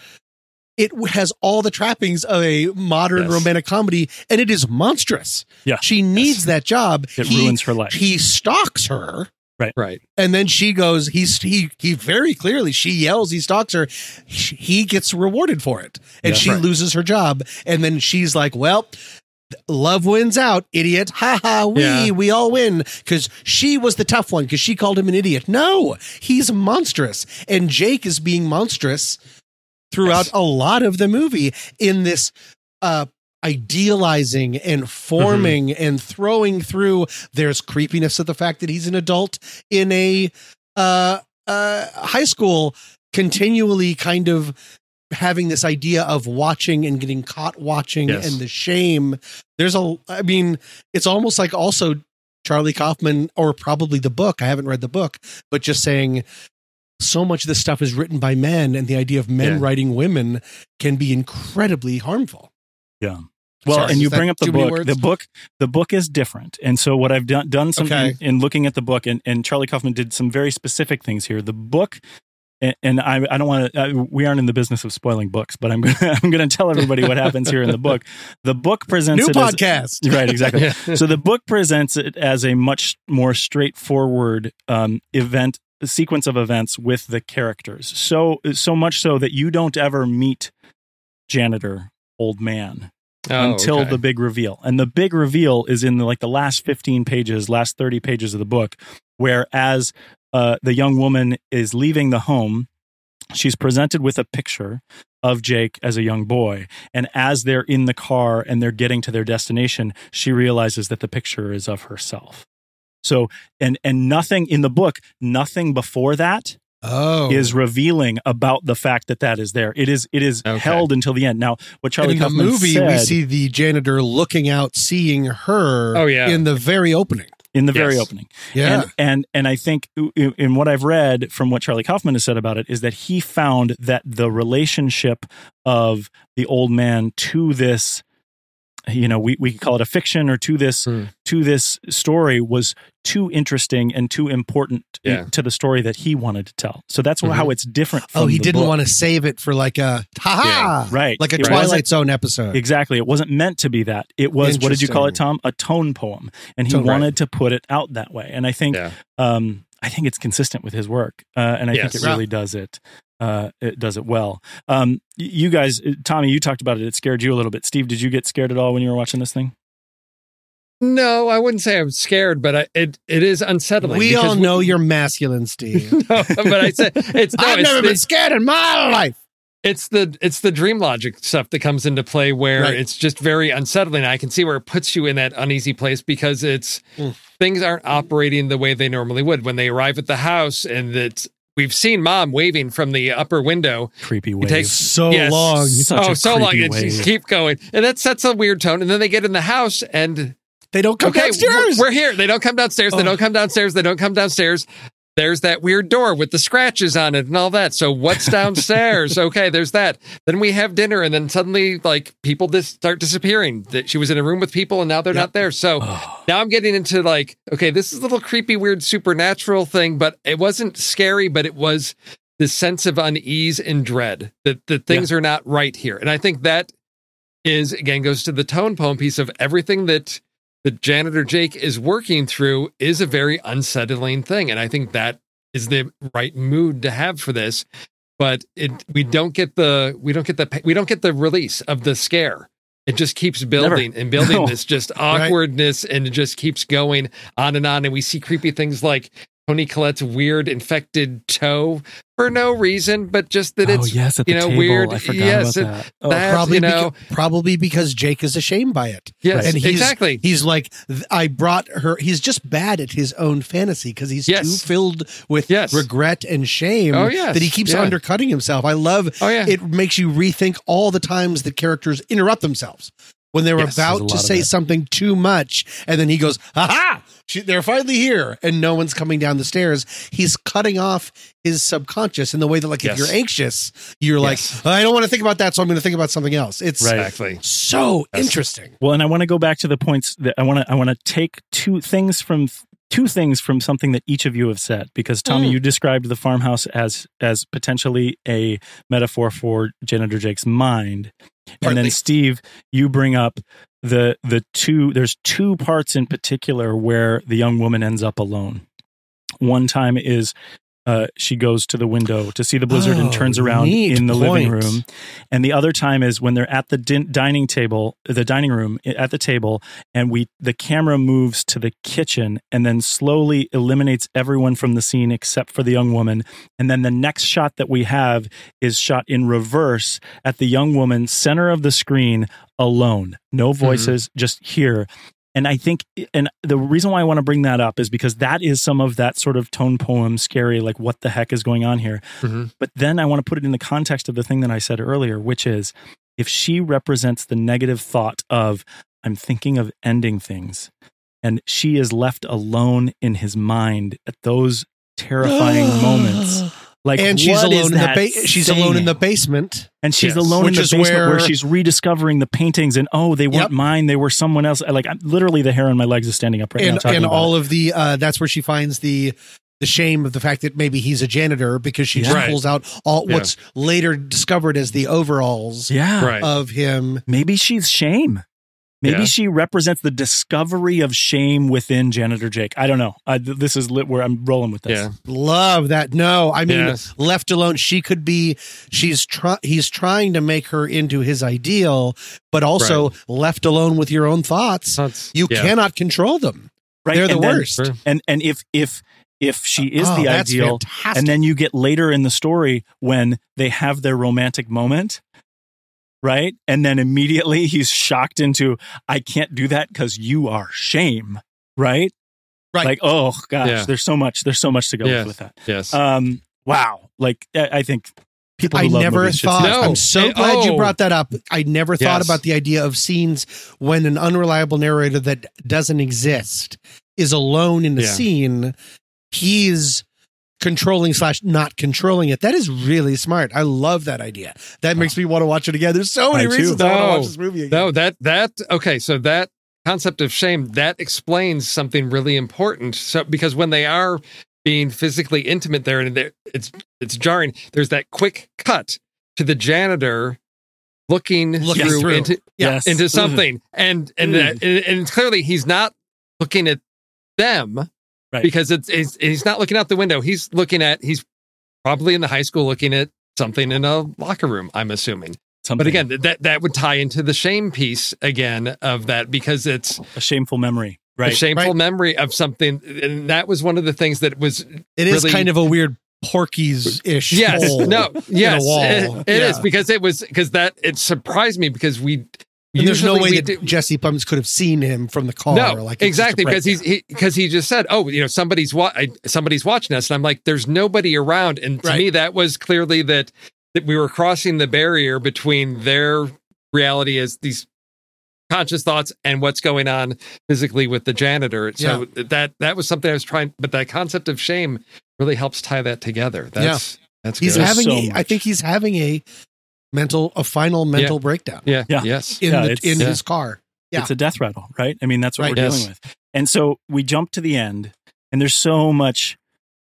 it has all the trappings of a modern Yes. romantic comedy and it is monstrous Yeah. she needs that job it He- ruins her life. he stalks her Right. Right. and then she goes he's he he very clearly she yells he stalks her She- he gets rewarded for it and Yeah. she Right. loses her job and then she's like well love wins out idiot ha ha we Yeah. we all win because she was the tough one because she called him an idiot no he's monstrous and jake is being monstrous throughout a lot of the movie in this uh idealizing and forming and throwing through there's creepiness of the fact that he's an adult in a uh uh high school continually kind of having this idea of watching and getting caught watching Yes. and the shame there's a i mean it's almost like also charlie kaufman or probably the book i haven't read the book but just saying so much of this stuff is written by men and the idea of men Yeah. writing women can be incredibly harmful Yeah. Well, Sorry, and you bring up the book. The book, the book is different, and so what I've done done some Okay. in, in looking at the book, and, and Charlie Kaufman did some very specific things here. The book, and, and I, I don't want to. We aren't in the business of spoiling books, but I'm gonna, I'm going to tell everybody what happens here in the book. The book presents new it as- podcast right, exactly. Yeah. so the book presents it as a much more straightforward um, event sequence of events with the characters. So so much so that you don't ever meet janitor old man Oh, until okay. the big reveal. And the big reveal is in the, like the last 15 pages, last 30 pages of the book, where as uh, the young woman is leaving the home, she's presented with a picture of Jake as a young boy. And as they're in the car and they're getting to their destination, she realizes that the picture is of herself. So, and and nothing in the book, nothing before that oh is revealing about the fact that that is there. It is it is Okay. held until the end. Now, what and Charlie in the movie said, we see the janitor looking out seeing her Oh, yeah. in the very opening in the very opening. yeah And, and and I think in in what I've read from what Charlie Kaufman has said about it is that he found that the relationship of the old man to this you know we, we could call it a fiction or to this Hmm. to this story was too interesting and too important Yeah. to the story that he wanted to tell. So that's how it's different. Oh, he didn't book. want to save it for like a ha right, like a It Twilight Zone episode. Exactly. It wasn't meant to be that. It was what did you call it, Tom? A tone poem, and he Tone- wanted right. to put it out that way. And I think, Yeah. um, I think it's consistent with his work, uh, and I Yes. think it really does it. Uh, it does it well. Um, you guys, uh, Tommy, you talked about it. It scared you a little bit. Steve, did you get scared at all when you were watching this thing? No, I wouldn't say I'm scared, but I, it it is unsettling. we all know you're masculine, Steve. No, but I said it's. No, I've it's never the- been scared in my life. it's the it's the dream logic stuff that comes into play where Right. it's just very unsettling. I can see where it puts you in that uneasy place because it's Mm. Things aren't operating the way they normally would when they arrive at the house and that we've seen mom waving from the upper window. Creepy It takes So yes, long. Such oh, so long. And just keep going. And that sets a weird tone. And then they get in the house and They don't come okay, downstairs. we're here. They don't come downstairs. They Oh. don't come downstairs. They don't come downstairs. There's that weird door with the scratches on it and all that. So what's downstairs? okay, there's that. Then we have dinner, and then suddenly, like people just start disappearing. That she was in a room with people, and now they're not there. So now I'm getting into like, okay, this is a little creepy, weird, supernatural thing, but it wasn't scary, but it was this sense of unease and dread that that things are not right here. And I think that is again goes to the tone poem piece of everything that that janitor Jake is working through is a very unsettling thing. And I think that is the right mood to have for this. But it we don't get the we don't get the we don't get the release of the scare. It just keeps building and building No. this just awkwardness and it just keeps going on and on. And we see creepy things like Toni Collette's weird infected toe for no reason, but just that oh it's yes, at the you know table. weird. I forgot yes, about it- that. Oh, that- probably, you know, beca- probably because Jake is ashamed by it. Yes, and he's, exactly. He's like, I brought her. He's just bad at his own fantasy because he's Yes. too filled with Yes. regret and shame Oh, yes. that he keeps Yeah. undercutting himself. I love. Oh, yeah. it makes you rethink all the times that characters interrupt themselves when they're Yes, about to say something too much, and then he goes, "Ha ha! She, they're finally here," and no one's coming down the stairs. He's cutting off his subconscious in the way that, like, Yes. if you're anxious, you're Yes. like, "I don't want to think about that, so I'm going to think about something else." It's Right. exactly. so Yes. interesting. Well, and I want to go back to the points that I want to I want to take two things from two things from something that each of you have said because Tommy Mm. you described the farmhouse as as potentially a metaphor for janitor Jake's mind. And then Steve, you bring up the the two there's two parts in particular where the young woman ends up alone. One time is uh, she goes to the window to see the blizzard and Oh, turns around in the living room. And the other time is when they're at the din- dining table, the dining room at the table, and we the camera moves to the kitchen and then slowly eliminates everyone from the scene except for the young woman. And then the next shot that we have is shot in reverse at the young woman center of the screen alone. No voices, just here. And I think, and the reason why I want to bring that up is because that is some of that sort of tone poem, scary, like what the heck is going on here. Mhm. But then I want to put it in the context of the thing that I said earlier, which is if she represents the negative thought of, I'm thinking of ending things, and she is left alone in his mind at those terrifying moments. Like, and she's alone in the that ba- she's alone in the basement. and she's Yes. alone Which in the is basement where, where- she's rediscovering the paintings and oh they weren't Yep. mine they were someone else like I'm, literally the hair on my legs is standing up right now and talking and about all it. of the uh that's where she finds the the shame of the fact that maybe he's a janitor because she just pulls out all Yeah. what's later discovered as the overalls yeah of him. maybe she's shame maybe Yeah. she represents the discovery of shame within janitor jake i don't know I, this is lit where i'm rolling with this Yeah. Love that. No, I mean, Yes. left alone, she could be. She's try. He's trying to make her into his ideal, but also left alone with your own thoughts. That's- You yeah. cannot control them. right They're the then- worst. And and if if if she uh, is Oh, the ideal fantastic. and then you get later in the story when they have their romantic moment right and then immediately he's shocked into i can't do that because you are shame right Right. like oh gosh Yeah. there's so much there's so much to go Yes. with that Yes. um wow like i, I think people who I love never thought. No. I'm so glad you oh. brought that up. I never thought Yes. about the idea of scenes when an unreliable narrator that doesn't exist is alone in the Yeah. scene. He's controlling slash not controlling it. That is really smart. I love that idea. That makes me want to watch it again. There's so many I too. reasons I want to No. watch this movie again. No, that that okay. So that concept of shame that explains something really important. So because when they are being physically intimate there, and it's it's jarring. There's that quick cut to the janitor looking, Looking through, through. into Yes. into mm-hmm. something, and and that, and, and clearly he's not looking at them Right. because it's, it's he's not looking out the window. He's looking at he's probably in the high school looking at something in a locker room. I'm assuming. Something, But again, that that would tie into the shame piece again of that because it's a shameful memory. Right. A shameful Right. memory of something, and that was one of the things that was It is really- kind of a weird Porky's ish. yes, no, yes, wall. it- it is Yeah. because it was because that it surprised me because we And there's no way that do- Jesse Plemons could have seen him from the car. no, like it's just a exactly because he's breakdown. he because he just said, "Oh, you know, somebody's wa- somebody's watching us," and I'm like, "There's nobody around." And to Right. me, that was clearly that that we were crossing the barrier between their reality as these conscious thoughts and what's going on physically with the janitor. So that that was something I was trying, but that concept of shame really helps tie that together. That's that's he's good. There's having. so a, I think he's having a mental, a final mental breakdown yeah, Yeah. yes, in Yeah, the, in yeah. his car. Yeah. It's a death rattle, right? I mean, that's what Right. we're Yes. dealing with. And so we jump to the end, and there's so much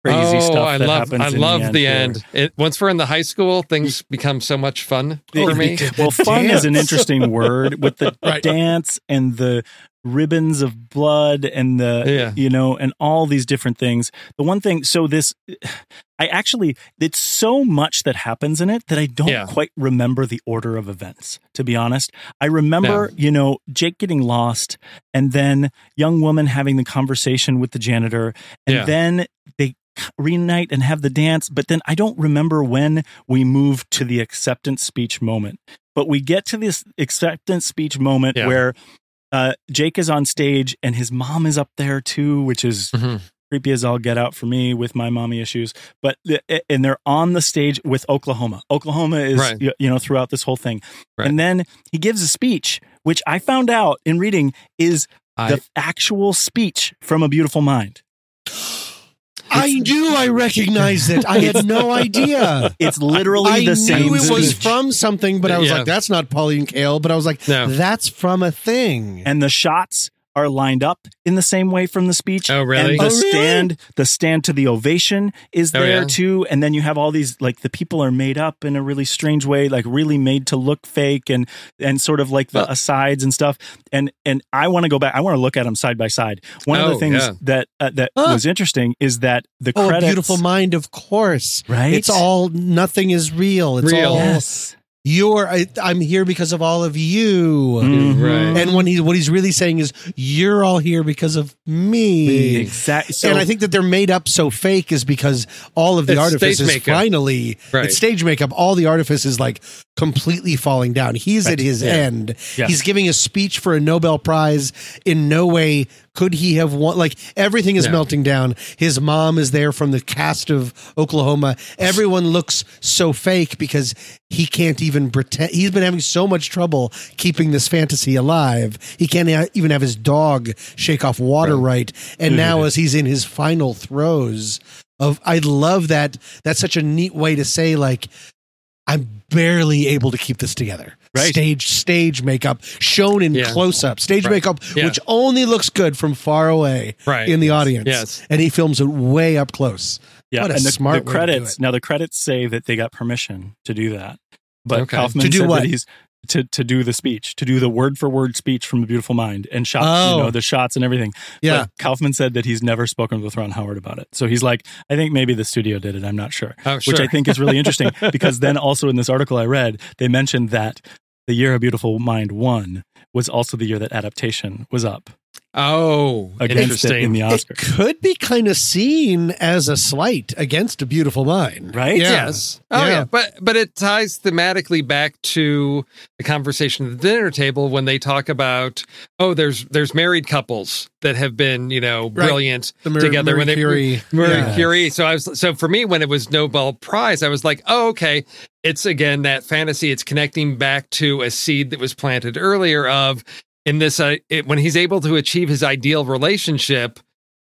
crazy oh, stuff I that love happens. I in love the here. end. It, once we're in the high school, things become so much fun for me. Well, fun is an interesting word with the Right. dance and the ribbons of blood and the Yeah. you know and all these different things. The one thing, so this, I actually, it's so much that happens in it that I don't Yeah. quite remember the order of events. To be honest, I remember you know Jake getting lost, and then young woman having the conversation with the janitor, and Yeah. then they reunite and have the dance but then i don't remember when we move to the acceptance speech moment but we get to this acceptance speech moment Yeah. where uh, jake is on stage and his mom is up there too which is Mhm. creepy as all get out for me with my mommy issues but and they're on the stage with oklahoma oklahoma is Right. you you know throughout this whole thing Right. and then he gives a speech which i found out in reading is I- the actual speech from a beautiful mind I knew I recognized it. I had no idea. it's literally I the knew same it was speech. from something, but I was Yeah. like, "That's not Pauline Kael." But I was like, No. "That's from a thing." and the shots are lined up in the same way from the speech. Oh, really? And the Oh, really? stand, the stand to the ovation is Oh, there yeah? too. And then you have all these like the people are made up in a really strange way, like really made to look fake and and sort of like the Well- asides and stuff. And and I want to go back. I want to look at them side by side. One of the Oh, things yeah. that uh, that Huh. was interesting is that the oh, beautiful mind, of course. right? It's all nothing is real. It's Real. all yes. You're. I, I'm here because of all of you. Mhm. Right. And when he what he's really saying is, "You're all here because of me." Exactly. So and I think that they're made up so fake is because all of the It's artifice is makeup. finally Right. it's stage makeup. All the artifice is like completely falling down. He's at his Yeah. end. Yeah. He's giving a speech for a Nobel Prize. In no way could he have won. Like everything is No. melting down. His mom is there from the cast of Oklahoma. Everyone looks so fake because he can't even pretend. He's been having so much trouble keeping this fantasy alive. He can't even have his dog shake off water right. And mm-hmm. now, as he's in his final throes of, I love that. That's such a neat way to say, like, I'm barely able to keep this together. Right. Stage stage makeup shown in Yeah. close up. Stage Right. makeup, Yeah. which only looks good from far away Right. in the audience. Yes. And he films it way up close. Yeah, What a and the, smart the way to do credits. it. Now the credits say that they got permission to do that, but Okay. Kaufman To do said what? that he's to to do the speech, to do the word for word speech from the Beautiful Mind and shots, Oh. you know, oh. the shots and everything. Yeah. But Kaufman said that he's never spoken with Ron Howard about it. So he's like, I think maybe the studio did it. I'm not sure. Oh, Which I think is really interesting because then also in this article I read, they mentioned that the year A Beautiful Mind won was also the year that adaptation was up Oh, against it interesting. in the It Oscars. could be kind of seen as a slight against a beautiful mind. Right? Yeah. Yes. Oh yeah. Yeah. But but it ties thematically back to the conversation at the dinner table when they talk about oh there's there's married couples that have been you know Right. brilliant The Mar- together Marie when they Curie. Marie Yeah. Curie. So I was so for me when it was Nobel Prize I was like oh okay it's again that fantasy it's connecting back to a seed that was planted earlier of in this uh, it, when he's able to achieve his ideal relationship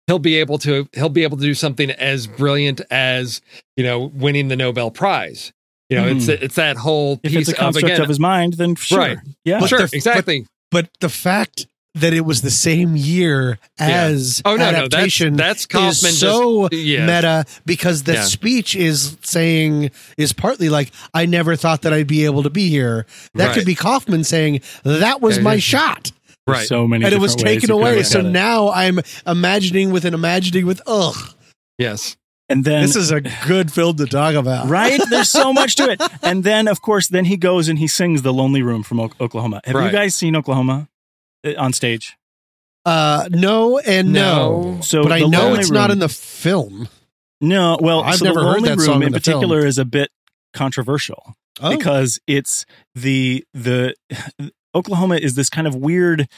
he'll be able to he'll be able to do something as brilliant as you know winning the Nobel Prize. You know, it's Mhm. it's that whole If piece it's a construct again, of his mind, then sure. Right. Yeah. But sure, the- exactly. But the fact that it was the same year as Oh, no, no, that's- adaptation that's Kaufman is just- so yeah. meta because the Yeah. speech is saying is partly like I never thought that I'd be able to be here. That Right. could be Kaufman saying that was my shot. right. So many and it was taken away. So it. now I'm imagining with an imagining with ugh. yes. and then This is a good film to talk about. right? There's so much to it. And then, of course, then he goes and he sings "The Lonely Room" from O- Oklahoma. Have you guys seen Oklahoma on stage? Uh no and no. No. So but I know Lonely it's not in the film. No, well, I've so never the heard that Room song in in the film. particular is a bit controversial Oh. because it's the the Oklahoma is this kind of weird.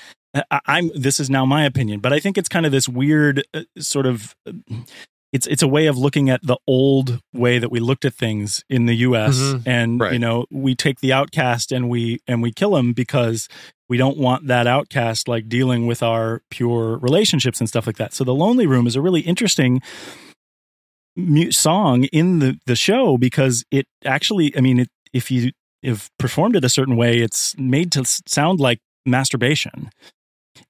I, I'm this is now my opinion, but I think it's kind of this weird uh, sort of. It's it's a way of looking at the old way that we looked at things in the U.S. Mhm. and Right. you know we take the outcast and we and we kill him because we don't want that outcast like dealing with our pure relationships and stuff like that. So the Lonely Room is a really interesting mu- song in the the show because it actually i mean it, if you have performed it a certain way it's made to sound like masturbation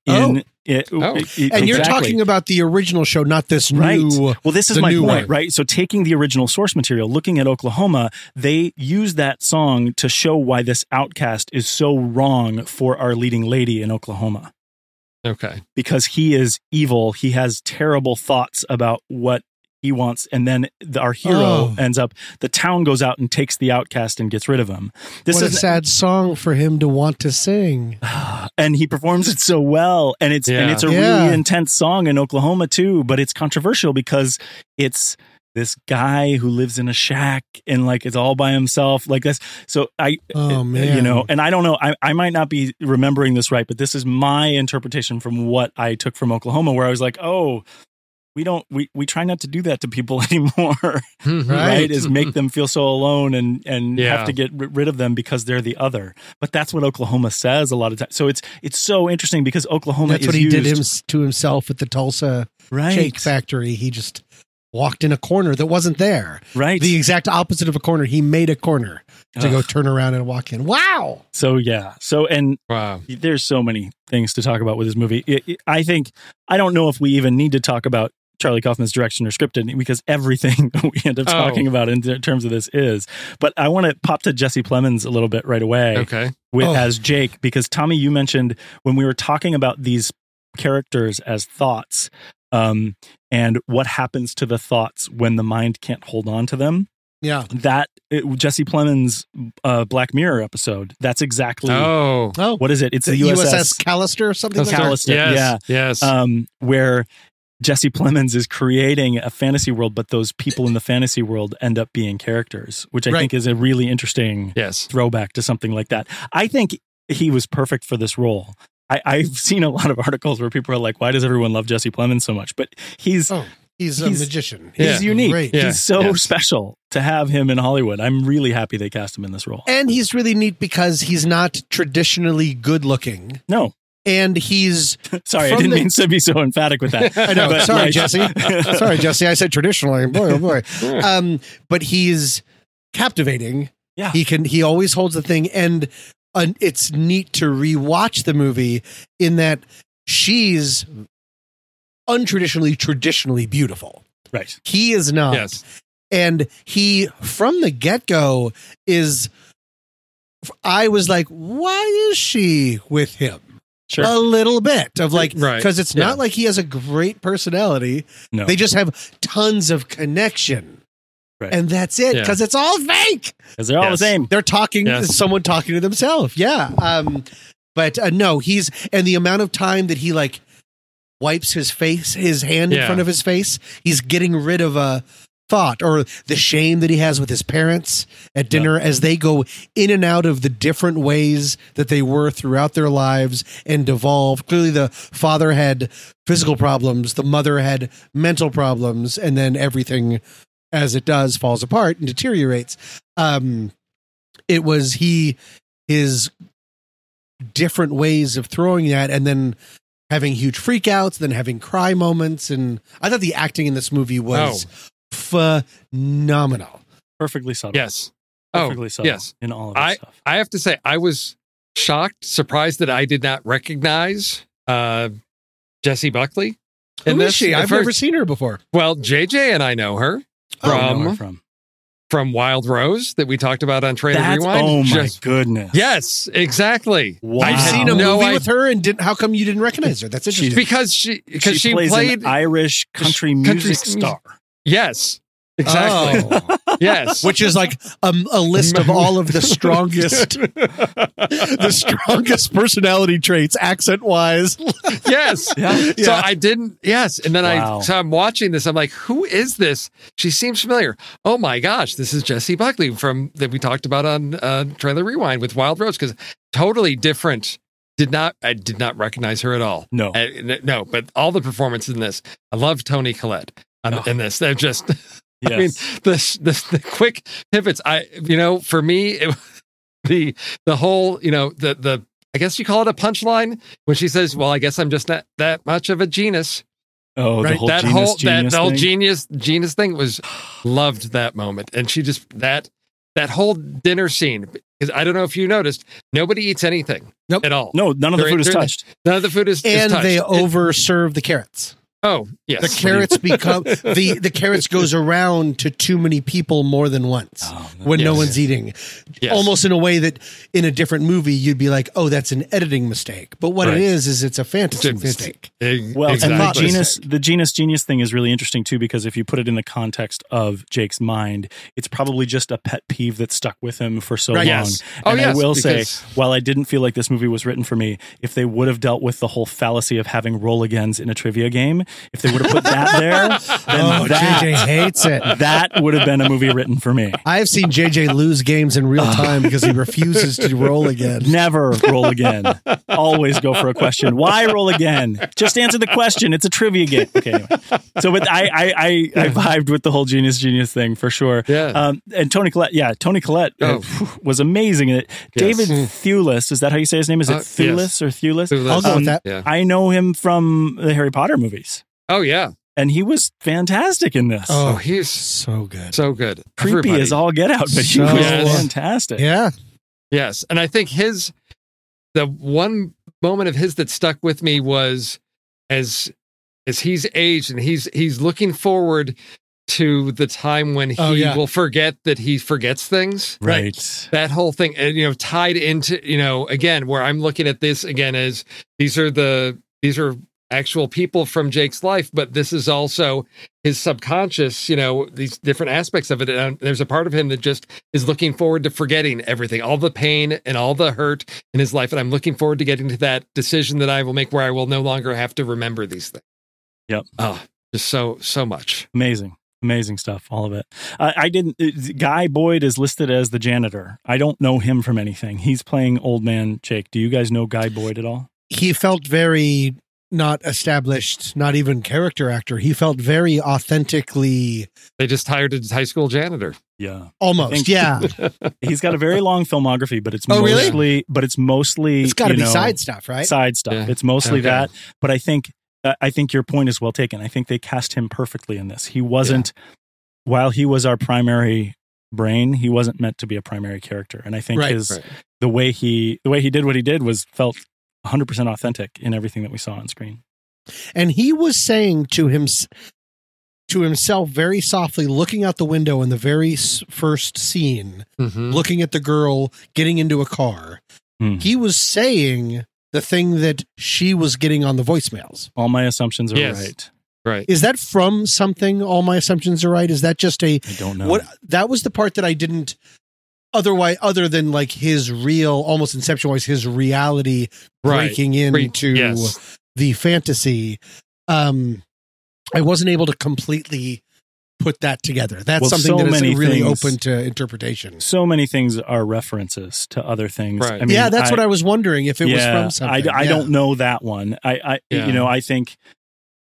in oh. it, Oh. it- it- And you're exactly. talking about the original show, not this Right. new Well, this is my new point, one. right? So, taking the original source material, looking at Oklahoma, they use that song to show why this outcast is so wrong for our leading lady in Oklahoma. Okay. because he is evil. He has terrible thoughts about what he wants, and then the, our hero Oh. ends up. The town goes out and takes the outcast and gets rid of him. This what a sad song for him to want to sing. and he performs it so well, and it's and it's a Yeah. really intense song in Oklahoma too. But it's controversial because it's this guy who lives in a shack and like it's all by himself like this so i Oh uh, man. you know and i don't know I, I might not be remembering this right but this is my interpretation from what i took from oklahoma where i was like oh we don't we, we try not to do that to people anymore hmm, right, Right. is make them feel so alone and and Yeah. have to get rid of them because they're the other but that's what oklahoma says a lot of times so it's it's so interesting because oklahoma That's is what he did him to himself at the Tulsa right Shake Factory. He just walked in a corner that wasn't there. right The exact opposite of a corner. He made a corner to go turn around and walk in. Wow. so yeah so and Wow. there's so many things to talk about with this movie. It, it- I think I don't know if we even need to talk about Charlie Kaufman's direction or scripted because everything we end up Oh. talking about in terms of this is. But I want to pop to Jesse Plemons a little bit right away Okay. with, Oh. as Jake because Tommy, you mentioned when we were talking about these characters as thoughts. Um, and what happens to the thoughts when the mind can't hold on to them? Yeah. That it, Jesse Plemons' uh, Black Mirror episode. That's exactly Oh. Oh. what is it? It's the the, USS, Callister or something like that. Callister, Yes. yeah. Yes. um, where Jesse Plemons is creating a fantasy world, but those people in the fantasy world end up being characters, which I Right. think is a really interesting yes. throwback to something like that. I think he was perfect for this role. I, I've seen a lot of articles where people are like, "Why does everyone love Jesse Plemons so much?" But he's Oh, he's a He's- magician. he's Yeah. unique. Great. Yeah. He's so Yes. special to have him in Hollywood. I'm really happy they cast him in this role. And he's really neat because he's not traditionally good looking. No, And he's sorry, I didn't the- mean to be so emphatic with that. I know. But, Sorry, like- Jesse. Sorry, Jesse. I said traditionally. Boy, oh boy. Um, but he's captivating. Yeah. He can. He always holds the thing, and uh, it's neat to rewatch the movie in that she's untraditionally, traditionally beautiful. right. He is not. Yes. And he, from the get go, is. I was like, why is she with him? Sure. A little bit of like, Right. because it's Yeah. not like he has a great personality. no. They just have tons of connection. Right. And that's it, Yeah. because it's all fake. Because they're all Yes. the same. They're talking, Yes. someone talking to themselves. Yeah. Um, but uh, no, he's, and the amount of time that he like wipes his face, his hand in front of his face, he's getting rid of a thought or the shame that he has with his parents at dinner as they go in and out of the different ways that they were throughout their lives and devolve. Clearly, the father had physical problems, the mother had mental problems, and then everything as it does falls apart and deteriorates. Um, it was he, his different ways of throwing that, and then having huge freakouts, then having cry moments, and I thought the acting in this movie was phenomenal. Perfectly subtle. Yes. Perfectly oh, subtle yes. in all of this I stuff. I have to say I was shocked, surprised that I did not recognize uh, Jessie Buckley. in Who is this she? I've never seen her before. Well, JJ and I know her I don't know from from. from Wild Rose that we talked about on Trailer That's Rewind. oh my Just- goodness. yes, exactly. Wow. I I've seen a no movie idea- with her, and didn't. How come you didn't recognize her? That's interesting. because she because she, plays played an Irish country country music s- star. Yes exactly Oh. yes which is like a, a list of all of the strongest, the strongest personality traits, accent wise. yes. Yeah. So Yeah. I didn't. Yes, and then Wow. I so I'm watching this. I'm like, who is this? She seems familiar. Oh my gosh, this is Jessie Buckley from that we talked about on uh, Trailer Rewind with Wild Rose because totally different. Did not I did not recognize her at all. No. Uh, n- no. But all the performances in this, I love Toni Collette on, Oh. in this. They're just. Yes. I mean, the, the the quick pivots. I you know for me it, the the whole you know the the I guess you call it a punchline when she says, "Well, I guess I'm just not that much of a genius." oh, the Right, whole that genius, whole that genius the whole thing. genius genius thing was loved that moment, and she just that that whole dinner scene. Because I don't know if you noticed, nobody eats anything Nope. at all. No, none of the food is touched. None of the food is, is And touched. they It- overserve the carrots. Oh yes, The carrots become the the carrots goes around to too many people more than once Oh, when no one's eating. Yes. Almost in a way that in a different movie you'd be like, "Oh, that's an editing mistake." But what Right. it is is it's a fantasy It's- mistake. Ex- Well, exactly. and the Exactly. genus, the genus genius thing is really interesting too because if you put it in the context of Jake's mind, it's probably just a pet peeve that stuck with him for so Right. long. Yes. Oh, and I yes, will say, while I didn't feel like this movie was written for me, if they would have dealt with the whole fallacy of having roll agains in a trivia game, if they would have put that there, then Oh, that, JJ hates it. that would have been a movie written for me. I have seen JJ lose games in real time because he refuses to roll again. Never roll again. Always go for a question. Why roll again? Just answer the question. It's a trivia game. Okay, anyway. So, but I, I, I, I vibed with the whole genius genius thing for sure. Yeah. Um, and Toni Collette, yeah, Toni Collette uh, Oh. was amazing in it. Yes. David Thewlis, is that how you say his name? Is it Uh, yes. Or Thewlis? Thewlis. I'll go Um, with that. Yeah. I know him from the Harry Potter movies, Oh yeah. and he was fantastic in this. Oh, Oh, he's so good. so good. Creepy Everybody. as all get out, but he So- was Yes. fantastic. Yeah. Yes, and I think his the one moment of his that stuck with me was as as he's aged and he's he's looking forward to the time when oh, he Oh, yeah. will forget that he forgets things. Right. That whole thing, and you know, tied into you know, again, where I'm looking at this again as these are the these are actual people from Jake's life, but this is also his subconscious, you know, these different aspects of it. And there's a part of him that just is looking forward to forgetting everything, all the pain and all the hurt in his life. And I'm looking forward to getting to that decision that I will make where I will no longer have to remember these things. Yep. Oh, just so, so much. Amazing. Amazing stuff, all of it. I, I didn't. uh, Guy Boyd is listed as the janitor. I don't know him from anything. He's playing old man Jake. Do you guys know Guy Boyd at all? He felt very not established, not even character actor. He felt very authentically They just hired a high school janitor. Yeah, almost. think- yeah. he's got a very long filmography, but it's Oh, really? mostly, but it's mostly It's got to be know, side stuff, right? Side stuff. Yeah. It's mostly Okay. that. But I think uh, I think your point is well taken. I think they cast him perfectly in this. He wasn't while he was our primary brain, he wasn't meant to be a primary character. And I think Right, his right. the way he the way he did what he did was felt 100% authentic in everything that we saw on screen. and he was saying to him to himself very softly looking out the window in the very first scene Mhm. looking at the girl getting into a car Hmm. he was saying the thing that she was getting on the voicemails All my assumptions are Yes. right. Right. is that from something all my assumptions are right is that just a I don't know. what that was the part that i didn't otherwise other than like his real almost inception wise his reality Right. breaking Re- into yes. the fantasy um i wasn't able to completely put that together that's Well, something so that is many really things- open to interpretation so many things are references to other things. Right. I mean, yeah that's what i was wondering if it was from something I, I Yeah. don't know that one. I, I Yeah. you know, I think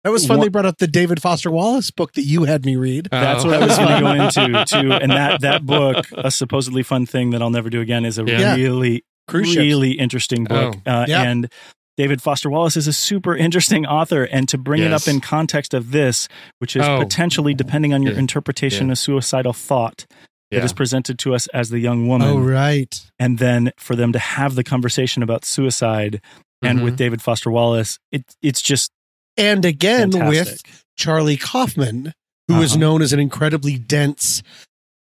that was fun What- they brought up the david foster wallace book that you had me read That's Oh. what I was going to go into too. And that that book, a supposedly fun thing that I'll never do again, is a Yeah. really Cruise ships. really interesting book. Oh. Uh, Yeah. And David Foster Wallace is a super interesting author, and to bring Yes. it up in context of this, which is Oh. potentially, depending on your Yeah. interpretation, Yeah. a suicidal thought that Yeah. is presented to us as the young woman, Oh, right. and then for them to have the conversation about suicide, and Mhm. with David Foster Wallace, it it's just And again, with. Charlie Kaufman, who is Uh-huh. known as an incredibly dense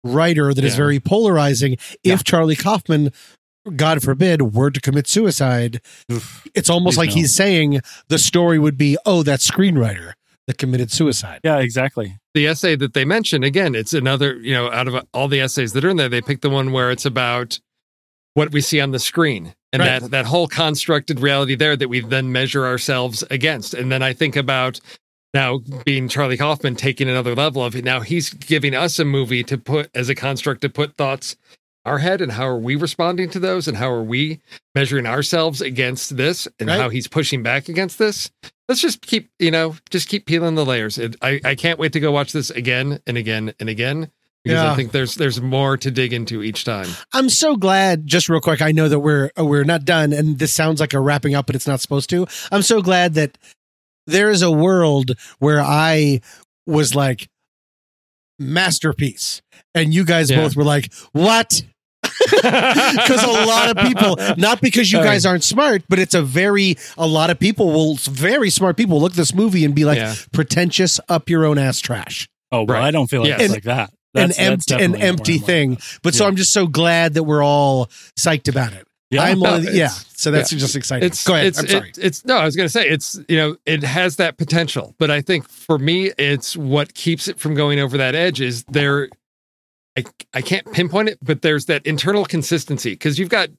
writer that is Yeah. very polarizing. If Charlie Kaufman, God forbid, were to commit suicide, it's almost like no. he's saying the story would be, oh, that screenwriter that committed suicide. yeah, exactly. the essay that they mention again it's another you know out of all the essays that are in there they pick the one where it's about what we see on the screen and Right. that that whole constructed reality there that we then measure ourselves against. And then i think about now being charlie kaufman taking another level of it. Now he's giving us a movie to put as a construct to put thoughts our head and how are we responding to those and how are we measuring ourselves against this and Right. how he's pushing back against this. Let's just keep you know just keep peeling the layers. It, I, I can't wait to go watch this again and again and again because Yeah. i think there's there's more to dig into each time I'm so glad. Just real quick, I know that we're uh, we're not done, and this sounds like a wrapping up, but it's not supposed to. I'm so glad that there is a world where I was like masterpiece, and you guys Yeah. both were like, "What?" Because a lot of people, not because you guys aren't smart, but it's a very a lot of people will very smart people look at this movie and be like Yeah. pretentious, up your own ass trash. Oh, well, Right. I don't feel like Yeah. it's And- like that. An That's- that's empty, an empty thing, at. but so I'm just so glad that we're all psyched about it. Yeah. I'm No, the- yeah. So that's yeah. just exciting. it's Go ahead. it's I'm sorry. it- it's no i was going to say it's you know it has that potential but i think for me it's what keeps it from going over that edge is there i, I can't pinpoint it but there's that internal consistency because you've got you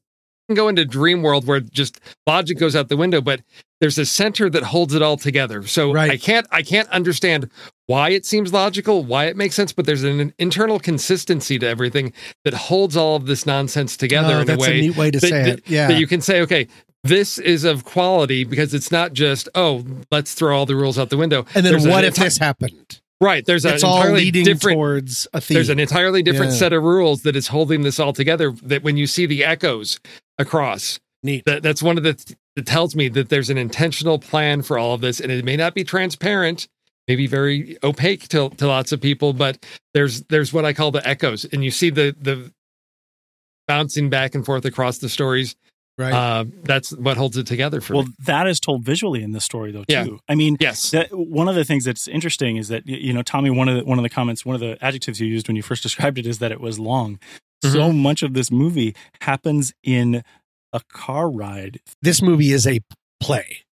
can go into dream world where just logic goes out the window but there's a center that holds it all together so Right. i can't i can't understand why it seems logical why it makes sense but there's an internal consistency to everything that holds all of this nonsense together Oh, in that's a a way neat way to that- say that- it. Yeah. that you can say, okay, this is of quality because it's not just, oh, let's throw all the rules out the window. and then There's what if enti- this happened? Right. There's an It's entirely leading different. towards a theme. There's an entirely different Yeah. set of rules that is holding this all together. That when you see the echoes across, Neat. that that's one of the th- that tells me that there's an intentional plan for all of this, and it may not be transparent, maybe very opaque to to lots of people, but there's there's what I call the echoes, and you see the the bouncing back and forth across the stories. right. Uh, that's what holds it together for you. Well, me. that is told visually in the story, though. Too. Yeah. I mean, Yes. that, one of the things that's interesting is that you know, Tommy. One of the one of the comments, one of the adjectives you used when you first described it is that it was long. So much of this movie happens in a car ride. this movie is a play.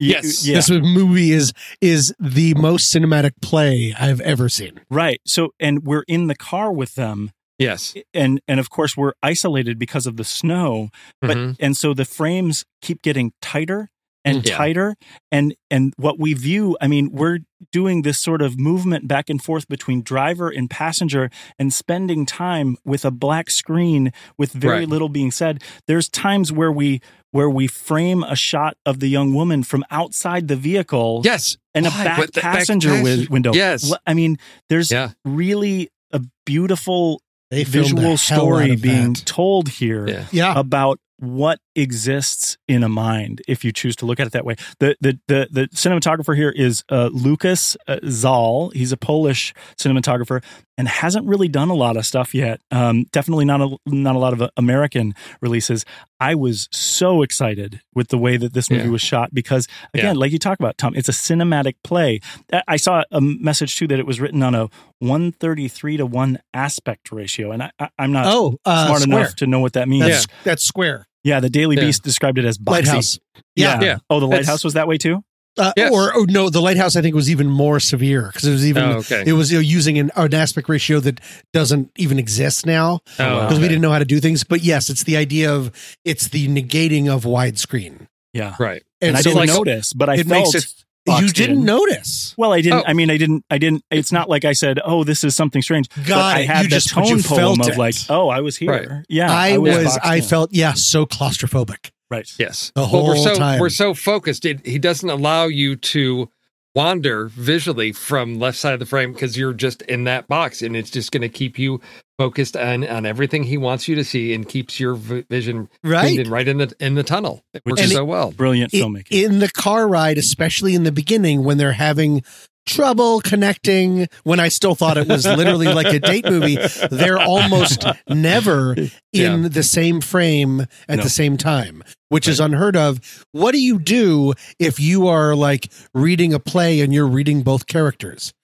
Yes. Yeah. This movie is is the most cinematic play I've ever seen. right. So, and we're in the car with them, Yes. and and of course we're isolated because of the snow. But Mhm. and so the frames keep getting tighter and Yeah. tighter and and what we view i mean we're doing this sort of movement back and forth between driver and passenger and spending time with a black screen with very Right. little being said there's times where we where we frame a shot of the young woman from outside the vehicle Yes. and a back But the back passenger wi- window Yes. i mean there's Yeah. really a beautiful They visual story being that. told here Yeah. Yeah. about what exists in a mind if you choose to look at it that way. The the the, the cinematographer here is uh, Lucas uh, Zal. He's a Polish cinematographer and hasn't really done a lot of stuff yet. Um, definitely not a not a lot of uh, American releases. I was so excited with the way that this movie Yeah. was shot because again, like you talk about, Tom, it's a cinematic play. I- I saw a message too that it was written on a one thirty three to one aspect ratio, and I, I, I'm not Oh, uh, smart square. enough to know what that means. That's that's square. Yeah, the Daily Yeah. Beast described it as boxy. Lighthouse. Yeah. Yeah. Yeah. Oh, the That's- lighthouse was that way too. Uh, Yes. Or oh, no, the lighthouse I think was even more severe because it was even Oh, okay. it was you know, using an, an aspect ratio that doesn't even exist now Oh, because we didn't know how to do things. But yes, it's the idea of it's the negating of widescreen, Yeah, Right. and, I so, didn't like, notice, but I it felt. makes it. Boxed You didn't in. notice. Well, I didn't. Oh. I mean, I didn't. I didn't. It's not like I said, "Oh, this is something strange." but Got I it. had You the just- tone poem of it. like, "Oh, I was here." Right. Yeah, I was. I in. felt yeah, so claustrophobic. right. Yes. The But we're whole so time. we're so focused. It, he doesn't allow you to wander visually from left side of the frame because you're just in that box and it's just going to keep you focused on on everything he wants you to see and keeps your v- vision Right. in right in the in the tunnel. It Which works is so well. Brilliant I- filmmaking. in the car ride, especially in the beginning when they're having trouble connecting. When I still thought it was literally like a date movie, they're almost never in Yeah. the same frame at No. the same time, which is unheard of. What do you do if you are like reading a play and you're reading both characters?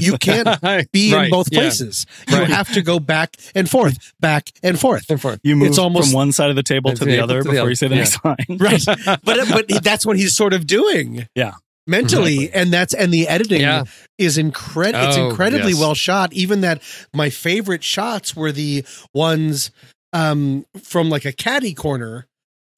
You can't be in both yeah. places. You Right. have to go back and forth, back and forth. And forth. you move it's almost- from one side of the table to To the the- other to the before other. you say the Yeah. next line. Right. but but that's what he's sort of doing. Yeah. Mentally, Exactly. and that's and the editing Yeah. is incredible. it's Oh, incredibly yes. well shot. Even that my favorite shots were the ones um from like a caddy corner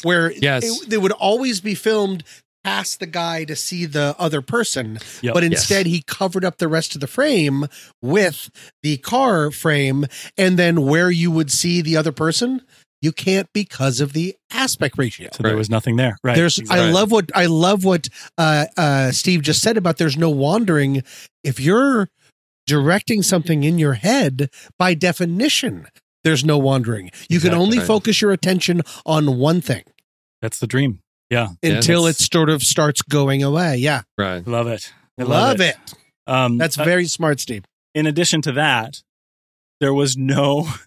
where Yes. it, they would always be filmed past the guy to see the other person Yep. but Yes. instead he covered up the rest of the frame with the car frame and then where you would see the other person you can't because of the aspect ratio So there was nothing there. Right. there's I love what I love what uh uh Steve just said about there's no wandering. If you're directing something in your head, by definition, there's no wandering. You can only focus your attention on one thing That's the dream. Yeah. Yeah, until it sort of starts going away. Yeah. Right. Love it. I Love, it. Um, That's uh, very smart, Steve. in addition to that, there was no.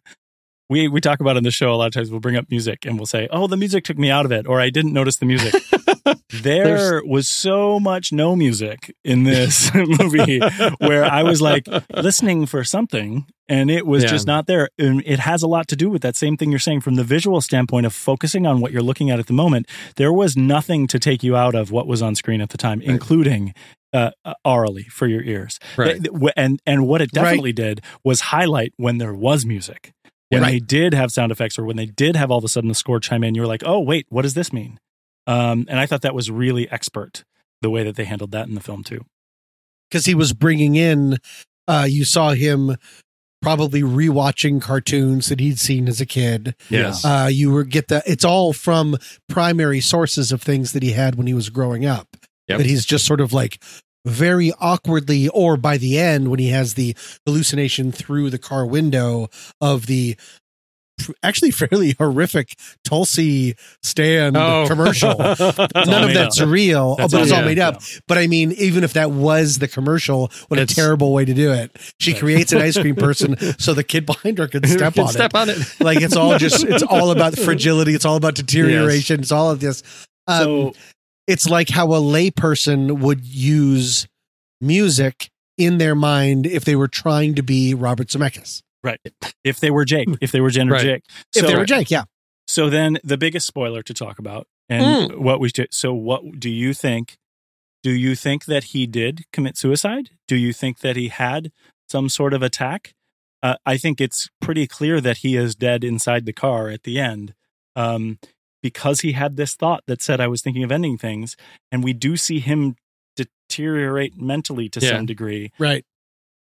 We we talk about in the show a lot of times. We'll bring up music and we'll say, "Oh, the music took me out of it," or "I didn't notice the music." there was so much no music in this movie where I was like listening for something and it was Yeah. just not there. And it has a lot to do with that same thing you're saying from the visual standpoint of focusing on what you're looking at at the moment. There was nothing to take you out of what was on screen at the time, including uh, uh, orally for your ears. Right. And and what it Right. definitely did was highlight when there was music. When Right. they did have sound effects or when they did have all of a sudden the score chime in, you're like, oh, wait, what does this mean? Um, and I thought that was really expert, the way that they handled that in the film, too. Because he was bringing in, uh, you saw him probably rewatching cartoons that he'd seen as a kid. Yes. Uh, you were get that it's all from primary sources of things that he had when he was growing up. Yep. That he's just sort of like very awkwardly, or by the end when he has the hallucination through the car window of the actually fairly horrific Tulsey stand Oh. commercial. None of that's up. real, That's but it's all all made made up, up. But I mean, even if that was the commercial, what It's- a terrible way to do it. She Right. creates an ice cream person so the kid behind her could step Can on step it. on it. Like it's all just it's all about fragility. It's all about deterioration. It's all of this. Um, so, it's like how a layperson would use music in their mind if they were trying to be Robert Zemeckis. Right. If they were Jake, if they were Jen or Right. Jake. If they were Jake, yeah. So then the biggest spoiler to talk about and what we did. So what do you think? Do you think that he did commit suicide? Do you think that he had some sort of attack? Uh, I think it's pretty clear that he is dead inside the car at the end um, because he had this thought that said, I was thinking of ending things. And we do see him deteriorate mentally to Yeah. some degree. Right.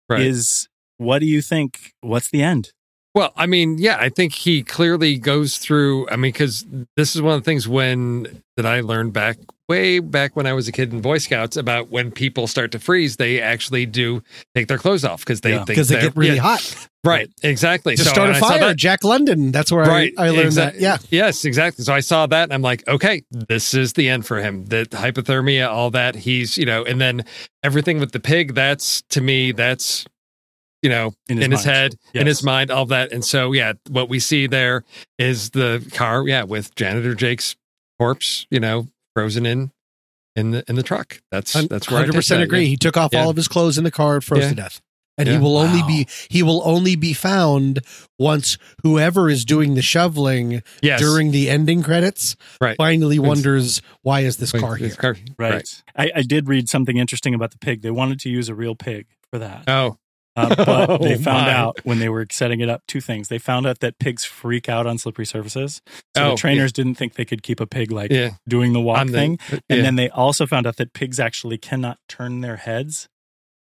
Right. Is what do you think? What's the end? Well, I mean, yeah, I think he clearly goes through. I mean, because this is one of the things when that I learned back way back when I was a kid in Boy Scouts about when people start to freeze, they actually do take their clothes off because they Yeah. think Because they get really yeah, hot. Right, exactly. To So, start and a I saw fire. that- Jack London. That's where right, I, I learned exact- that. Yeah. Yes, exactly. So I saw that and I'm like, okay, this is the end for him. The hypothermia, all that. He's, you know, and then everything with the pig, that's to me, that's, you know, In in his his, mind. head, in his mind, all that. And so, yeah, what we see there is the car, yeah, with janitor Jake's corpse, you know, frozen in in the in the truck. That's that's where I hundred take percent that, agree. yeah. He took off Yeah. all of his clothes in the car, and froze Yeah. to death, and he Yeah. will only be he will only be found once whoever is doing the shoveling Yes. during the ending credits Right. finally wonders why is this car here? this car- Right. I, I did read something interesting about the pig. They wanted to use a real pig for that. Oh, Uh, but they Oh, found my. out when they were setting it up two things. They found out that pigs freak out on slippery surfaces. So Oh, the trainers didn't think they could keep a pig like yeah. doing the walk the- thing. yeah. And then they also found out that pigs actually cannot turn their heads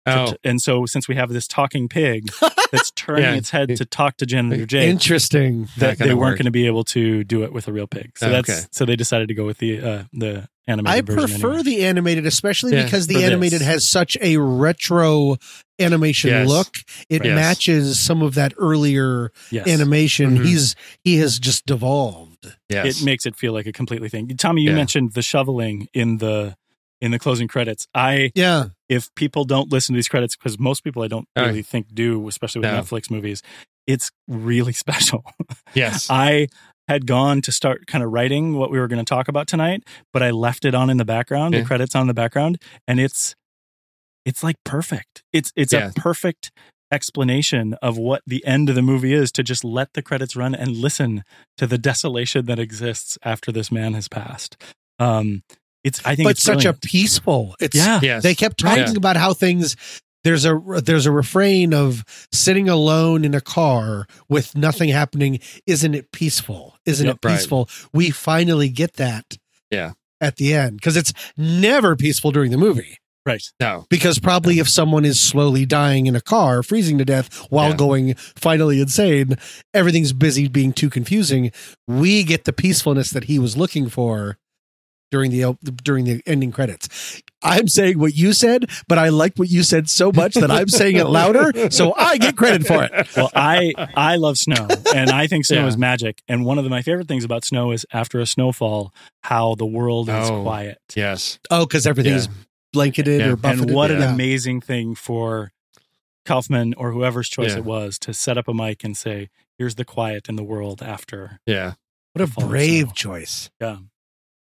Oh. and so since we have this talking pig that's turning Yeah. its head to talk to Janitor Jake, Interesting. that That they weren't going to be able to do it with a real pig. So Oh, that's okay. so they decided to go with the uh, the animated I version. prefer anyway. the animated, especially Yeah, because for the this. animated has such a retro animation Yes. look. It Yes. matches some of that earlier yes. animation. Mhm. He's he has just devolved. Yes. It makes it feel like a completely thing. Tommy, you Yeah. mentioned the shoveling in the in the closing credits. I Yeah. If people don't listen to these credits because most people I don't really think do, especially with No. Netflix movies, it's really special. yes. I had gone to start kind of writing what we were going to talk about tonight, but I left it on in the background, Yeah. the credits on in the background, and it's it's like perfect. It's it's Yeah. a perfect explanation of what the end of the movie is to just let the credits run and listen to the desolation that exists after this man has passed. Um it's I think But it's such brilliant. a peaceful. It's yeah. yes. they kept talking Yeah. about how things there's a there's a refrain of sitting alone in a car with nothing happening isn't it peaceful isn't Yep. it peaceful we finally get that Yeah. at the end because it's never peaceful during the movie Right. No. because probably if someone is slowly dying in a car freezing to death while Yeah. going finally insane everything's busy being too confusing we get the peacefulness that he was looking for during the during the ending credits i'm saying what you said but i like what you said so much that i'm saying it louder so i get credit for it well i i love snow and i think snow Yeah. is magic and one of the, my favorite things about snow is after a snowfall how the world is Oh. quiet Yes. oh because everything Yeah. blanketed Yeah. or buffeted and what an amazing thing for kaufman or whoever's choice Yeah. it was to set up a mic and say here's the quiet in the world after Yeah. what a brave choice yeah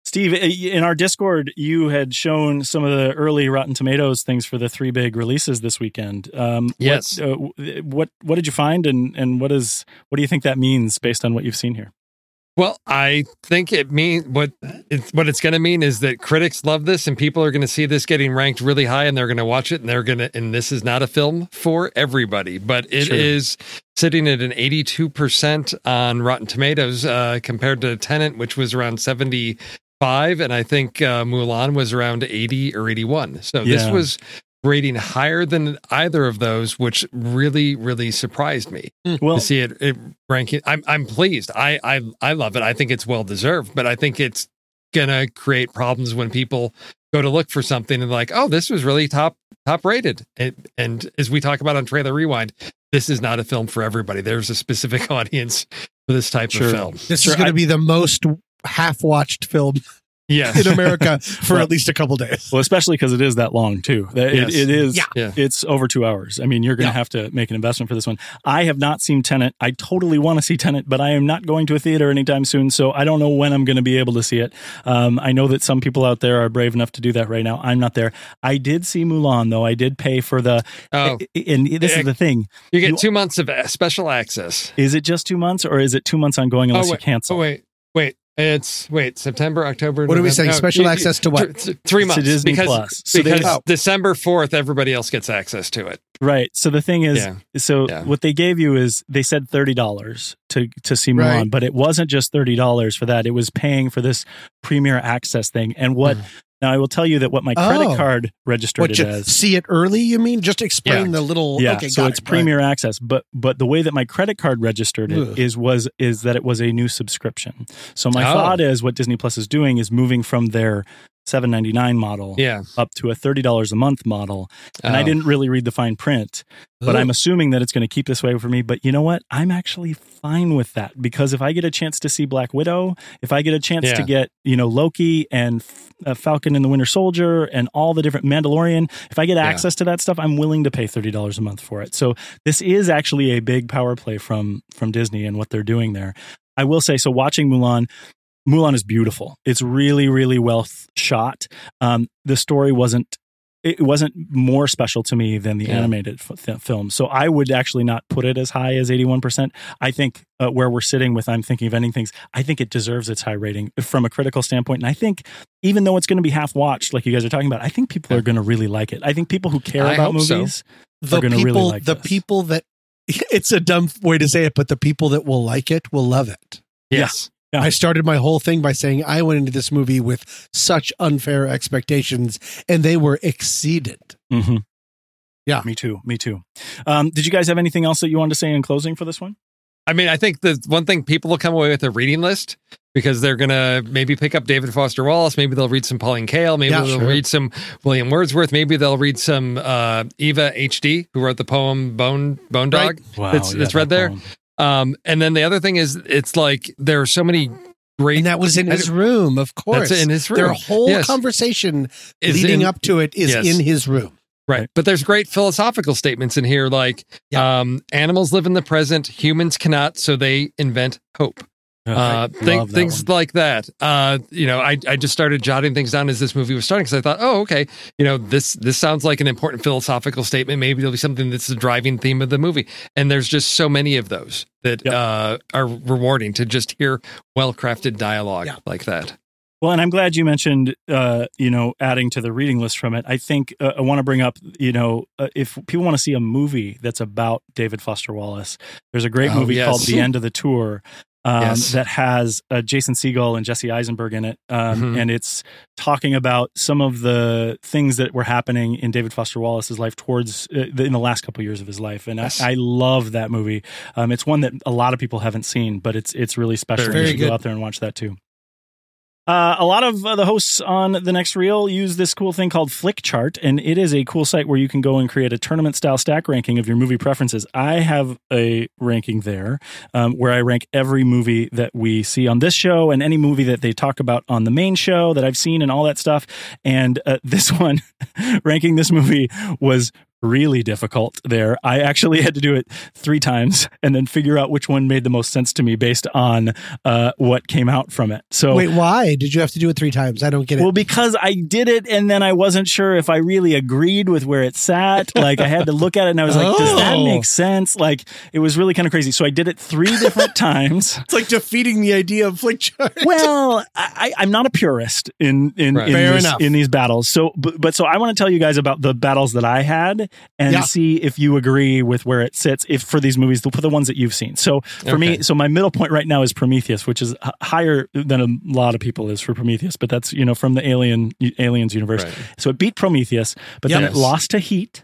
Steve, eh, in our Discord, you had shown some of the early Rotten Tomatoes things for the three big releases this weekend. Um, Yes. What, uh, what what did you find, and and what is what do you think that means based on what you've seen here? Well, I think it means what it's what it's going to mean is that critics love this and people are going to see this getting ranked really high and they're going to watch it and they're going to and this is not a film for everybody, but it is sitting at an 82% on Rotten Tomatoes uh, compared to Tenet which was around 75 and I think uh, Mulan was around 80 or 81. So this was rating higher than either of those which really really surprised me Well, to see it, it ranking. I'm I'm pleased. I I I love it. I think it's well deserved, but I think it's gonna create problems when people go to look for something and like, oh, this was really top top rated. And, and as we talk about on Trailer Rewind, this is not a film for everybody. There's a specific audience for this type Sure. of film. this Sure, is going to be the most half watched film Yes. in america for Well- at least a couple days well, especially because it is that long too. That- Yes. It, it is. Yeah. Yeah. It's over two hours. I mean, you're going to Yeah. have to make an investment for this one. I have not seen Tenet. I totally want to see Tenet, but I am not going to a theater anytime soon, so I don't know when I'm going to be able to see it. Um, I know that some people out there are brave enough to do that right now. I'm not there. I did see Mulan though. I did pay for the. Oh, and this is the thing. you get you- two months of uh, special access. Is it just two months, or is it two months ongoing unless oh, you cancel? Oh wait, wait. It's wait September, October. What are we saying? no, Special you- you- access to what? th- th- three To months Disney because Plus. So they- because Oh. December fourth, everybody else gets access to it. Right. So the thing is, Yeah. so Yeah. what they gave you is they said thirty dollars to to see Mulan, Right. but it wasn't just thirty dollars for that. It was paying for this premier access thing. And what mm. Now I will tell you that what my credit Oh. card registered what it you as. see it early you mean just explain Yeah. the little Yeah, okay so it's it. premier access, but but the way that my credit card registered it Ugh. is was is that it was a new subscription. So my Oh. thought is what Disney Plus is doing is moving from their seven ninety nine model Yeah, up to a thirty dollars a month model, and I Oh. didn't really read the fine print. but Ugh. I'm assuming that it's going to keep this way for me. But you know what? I'm actually fine with that because if I get a chance to see Black Widow, if I get a chance to get you know Loki and uh, Falcon and the Winter Soldier and all the different Mandalorian, if I get access to that stuff, I'm willing to pay thirty dollars a month for it. So this is actually a big power play from from Disney and what they're doing there. I will say so. Watching Mulan. Mulan is beautiful. It's really, really well shot. Um, the story wasn't it wasn't more special to me than the Yeah. animated f- th- film. So I would actually not put it as high as 81%. I think uh, where we're sitting with I'm thinking of ending things, I think it deserves its high rating from a critical standpoint. And I think even though it's going to be half watched, like you guys are talking about, I think people are going to really like it. I think people who care I about hope so. movies the are gonna people really like the this. people that it's a dumb way to say it but the people that will like it will love it yes, Yeah. I started my whole thing by saying I went into this movie with such unfair expectations and they were exceeded. Mhm. Yeah. Me too. Me too. Um, did you guys have anything else that you wanted to say in closing for this one? I mean, I think the one thing people will come away with a reading list because they're gonna maybe pick up David Foster Wallace, maybe they'll read some Pauline Kael, maybe Yeah, they'll sure. read some William Wordsworth, maybe they'll read some uh, Eva H.D. who wrote the poem Bone Bone Dog. Wow, that's yeah, that's that read there. Um, and then the other thing is, it's like there are so many great. And that was in his room, of course. That's in his room. Their whole Yes. conversation Is leading in- up to it is Yes. in his room. Right. But there's great philosophical statements in here like um, animals live in the present, humans cannot, so they invent hope. Yeah, I Uh, things one. like that. Uh, you know, I, I just started jotting things down as this movie was starting because I thought, oh, okay, you know, this this sounds like an important philosophical statement. Maybe there'll be something that's the driving theme of the movie. And there's just so many of those that uh, are rewarding to just hear well crafted dialogue like that. Well, and I'm glad you mentioned, uh, you know, adding to the reading list from it. I think uh, I want to bring up, you know, uh, if people want to see a movie that's about David Foster Wallace, there's a great Oh, movie yes. called The End of the Tour. Um, Yes. That has uh, Jason Segel and Jesse Eisenberg in it, um, Mhm. and it's talking about some of the things that were happening in David Foster Wallace's life towards uh, the, in the last couple years of his life, and Yes. I, I love that movie. Um, it's one that a lot of people haven't seen, but it's it's really special. Very you should go out there and watch that too. Uh, a lot of uh, the hosts on the next reel use this cool thing called Flickchart, and it is a cool site where you can go and create a tournament style stack ranking of your movie preferences. I have a ranking there um, where I rank every movie that we see on this show and any movie that they talk about on the main show that I've seen and all that stuff. And uh, this one, ranking this movie was really difficult there. I actually had to do it three times and then figure out which one made the most sense to me based on uh, what came out from it. So Wait, why did you have to do it three times? I don't get it. well, because I did it and then I wasn't sure if I really agreed with where it sat. Like I had to look at it and I was like, does that Oh. make sense? Like it was really kind of crazy. So I did it three different times. it's like defeating the idea of Flickchart. Well, I, I'm not a purist in in Right. in, this- in these battles. So, but, but so I want to tell you guys about the battles that I had and Yeah. see if you agree with where it sits. If for these movies, for the ones that you've seen. So for me, so my middle point right now is Prometheus, which is higher than a lot of people is for Prometheus. But that's you know from the Alien Aliens universe. Right. So it beat Prometheus, but then it lost to Heat.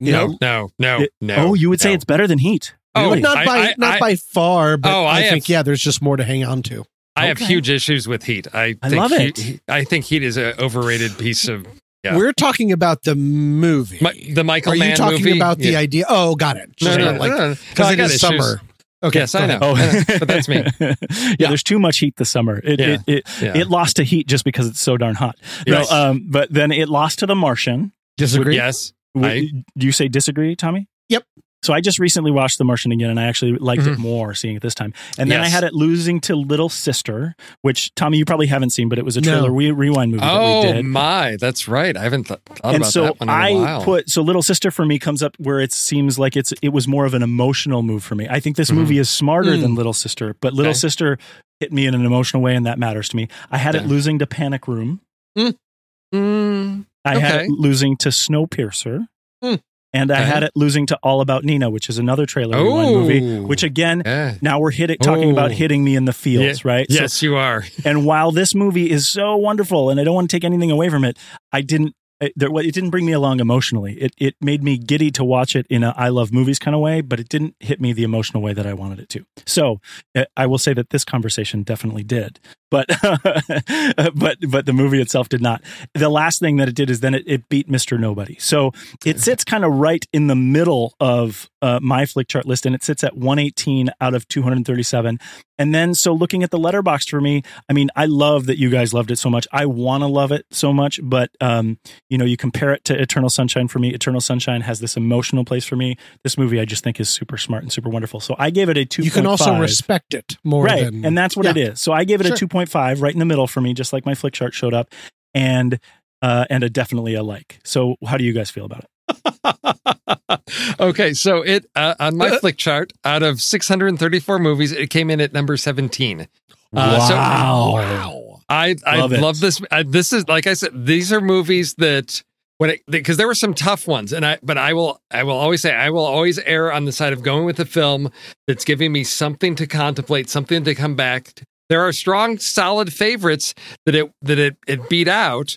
No, It- no, no, it- no. oh, you would say it's better than Heat. Oh, not I- by I- not I- by far, but Oh, I, I think have- yeah, there's just more to hang on to. I have huge issues with Heat. I, I think love Heat, it. He- I think Heat is an overrated piece of yeah. We're talking about the movie. Mi- the Michael Are you talking movie? about the Yeah. idea? Oh, got it. No, no, no, like no, no, 'cause because I got issues. summer. Okay, yes, go I ahead. know. Oh, but that's me. yeah, there's too much heat this summer. It Yeah. it, it, Yeah. it lost to heat just because it's so darn hot. Yes. No, um, but then it lost to The Martian. Disagree. Yes. W- Do you say disagree, Tommy? Yep. So I just recently watched The Martian again, and I actually liked it Mhm. more seeing it this time. And then I had it losing to Little Sister, which Tommy you probably haven't seen, but it was a No. trailer re- rewind movie that we did. Oh my, that's right. I haven't th- thought and about so that one in a I while. put so Little Sister for me comes up where it seems like it's it was more of an emotional move for me. I think this Mhm. movie is smarter Mm. than Little Sister, but Little Okay. Sister hit me in an emotional way, and that matters to me. I had it losing to Panic Room. Mm, I had it losing to Snowpiercer. Hmm. And I had it losing to All About Nina, which is another trailer rewind movie. Which again, yeah. now we're hitting talking about hitting me in the feels, right? So- Yes, you are. and while this movie is so wonderful, and I don't want to take anything away from it, I didn't. It, there, it didn't bring me along emotionally. It it made me giddy to watch it in a I love movies kind of way, but it didn't hit me the emotional way that I wanted it to. So uh, I will say that this conversation definitely did, but but but the movie itself did not. The last thing that it did is then it, it beat Mister Nobody. So it sits kind of right in the middle of uh, my Flickchart list, and it sits at 118 out of 237. And then, so looking at the Letterboxd for me, I mean, I love that you guys loved it so much. I want to love it so much, but um, you know, you compare it to Eternal Sunshine for me. Eternal Sunshine has this emotional place for me. This movie, I just think, is super smart and super wonderful. So I gave it a two. You can also respect it more right, than and that's what it Yeah. is. So I gave it Sure. a two point five, right in the middle for me, just like my Flickchart showed up, and uh, and a definitely a like. So how do you guys feel about it? okay, so it uh, on my flick chart, out of 634 movies, it came in at number 17. Uh, so- wow. I I Love love, this. I, this is like I said. These are movies that when it because there were some tough ones, and I but I will I will always say I will always err on the side of going with a film that's giving me something to contemplate, something to come back. There are strong, solid favorites that it that it it beat out.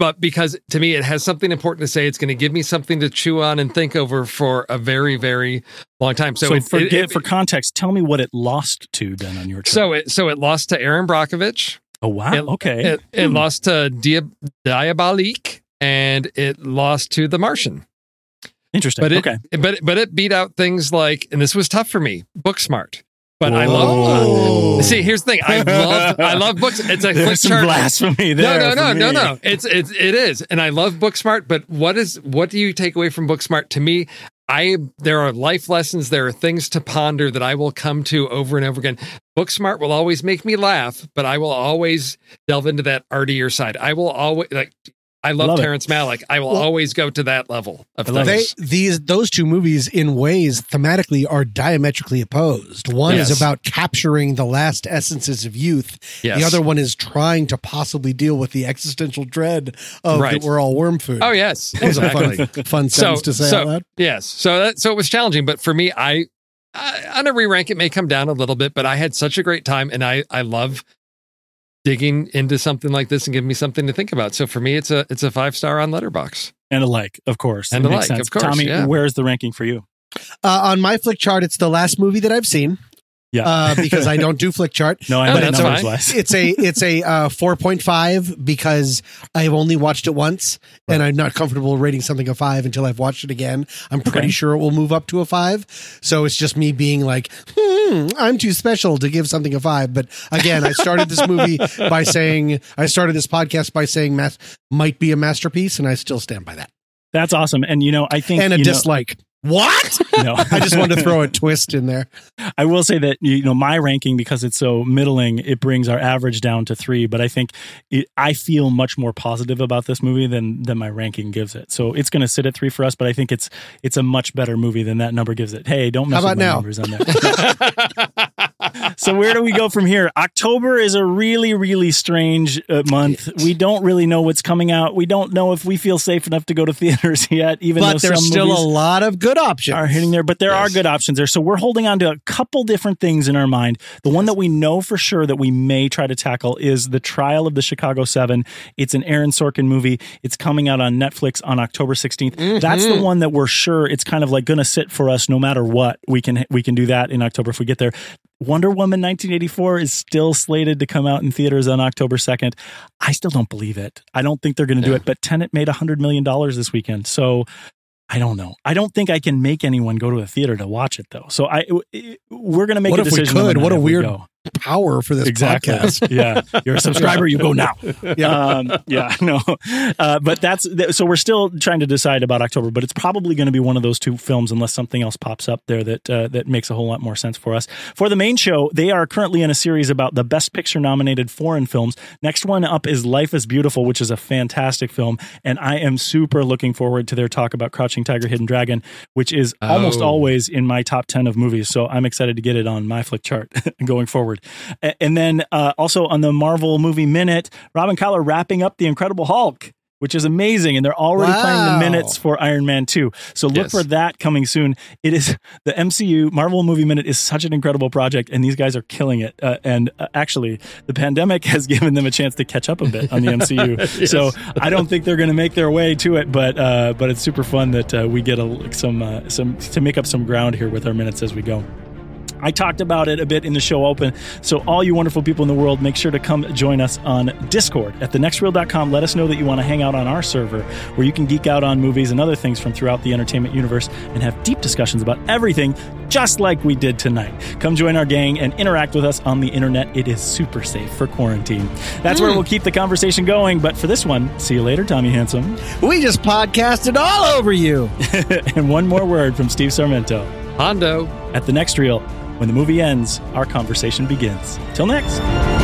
but because to me it has something important to say, it's going to give me something to chew on and think over for a very, very long time. So, So, it- for, it- it- for context, tell me what it lost to then on your chart. so it so it lost to Erin Brockovich. oh wow, okay, It, it Hmm. lost to Dia- Diabolique and it lost to The Martian. interesting. But it okay, but but it beat out things like and this was tough for me, Booksmart. But I love Whoa. uh, see here's the thing. I love I love books. It's a there's some chart. blasphemy No, there. no, for no, no, no. It's it's it is, and I love Booksmart. But what is what do you take away from Booksmart? To me, I there are life lessons. There are things to ponder that I will come to over and over again. Booksmart will always make me laugh, but I will always delve into that artier side. I will always like. I love, Love it. Terrence Malick. I will Well- always go to that level of I love they these those two movies in ways thematically are diametrically opposed one Yes. is about capturing the last essences of youth Yes. the other one is trying to possibly deal with the existential dread of Right. that we're all worm food Oh yes, Those are exactly. fun, fun sentence to say so, out loud Yes. So that so it was challenging, but for me, I, I on a re rank it may come down a little bit, but I had such a great time, and I I love digging into something like this and giving me something to think about. So for me, it's a it's a five star on Letterboxd. and a like, of course, And It a makes like, sense. of course, Tommy, yeah. where's the ranking for you? uh, on my Flickchart it's the last movie that i've seen Yeah, uh, because i don't do Flickchart no, I Oh, know that's numbers fine. wise. it's a it's a uh, 4.5 because I've only watched it once and I'm not comfortable rating something a 5 until I've watched it again. I'm pretty Okay. sure it will move up to a 5. So it's just me being like, "Hmm, I'm too special to give something a 5." But again, I started this movie by saying I started this podcast by saying math might be a masterpiece and I still stand by that. That's awesome. And you know, I think And a you know- dislike. What? no, I just wanted to throw a twist in there. I will say that you know my ranking because it's so middling, it brings our average down to three. But I think it, I feel much more positive about this movie than than my ranking gives it. So it's going to sit at three for us. But I think it's it's a much better movie than that number gives it. Hey, don't mess How with about my now? numbers on that. so where do we go from here? October is a really really strange uh, month. We don't really know what's coming out. We don't know if we feel safe enough to go to theaters yet. Even though But there's some still movies a lot of good options. are hitting there, but there are good options there. So we're holding on to a couple different things in our mind. The one that we know for sure that we may try to tackle is the trial of the Chicago Seven. It's an Aaron Sorkin movie. It's coming out on Netflix on October 16th. Mm-hmm. That's the one that we're sure it's kind of like going to sit for us no matter what. We can we can do that in October if we get there. Wonder Woman 1984 is still slated to come out in theaters on October 2nd. I still don't believe it. I don't think they're going to do it, but Tenet made $100 million this weekend. So I don't know. I don't think I can make anyone go to a theater to watch it though. So I we're going to make What a if we decision. on could? What a if we weird go. Power for this exactly. podcast. yeah, you're a subscriber. You go now. Yeah. Um, yeah, no, uh, but that's so we're still trying to decide about October, but it's probably going to be one of those two films unless something else pops up there that uh, that makes a whole lot more sense for us. For the main show, they are currently in a series about the Best Picture nominated foreign films. Next one up is Life is Beautiful, which is a fantastic film, and I am super looking forward to their talk about Crouching Tiger, Hidden Dragon, which is almost Oh. always in my top ten of movies. So I'm excited to get it on my Flickchart going forward. A- And then uh, also on the Marvel Movie Minute, Robin Collar wrapping up the Incredible Hulk. Which is amazing, and they're already playing the minutes for Iron Man 2. So look Yes. for that coming soon. It is the MCU Marvel Movie Minute is such an incredible project, and these guys are killing it. Uh, and uh, actually, the pandemic has given them a chance to catch up a bit on the MCU. So I don't think they're going to make their way to it, but uh, but it's super fun that uh, we get a, some uh, some to make up some ground here with our minutes as we go. I talked about it a bit in the show open. So, all you wonderful people in the world, make sure to come join us on Discord at thenextreel.com. Let us know that you want to hang out on our server where you can geek out on movies and other things from throughout the entertainment universe and have deep discussions about everything, just like we did tonight. Come join our gang and interact with us on the internet. It is super safe for quarantine. That's where hmm. we'll keep the conversation going. But for this one, see you later, Tommy Handsome. We just podcasted all over you. and one more word from Steve Sarmento. Hondo. At the next reel, when the movie ends, our conversation begins. Till next.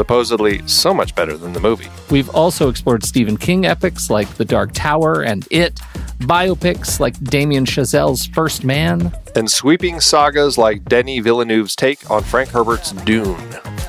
Supposedly so much better than the movie. We've also explored Stephen King epics like The Dark Tower and It, biopics like Damien Chazelle's First Man, and sweeping sagas like Denis Villeneuve's take on Frank Herbert's Dune.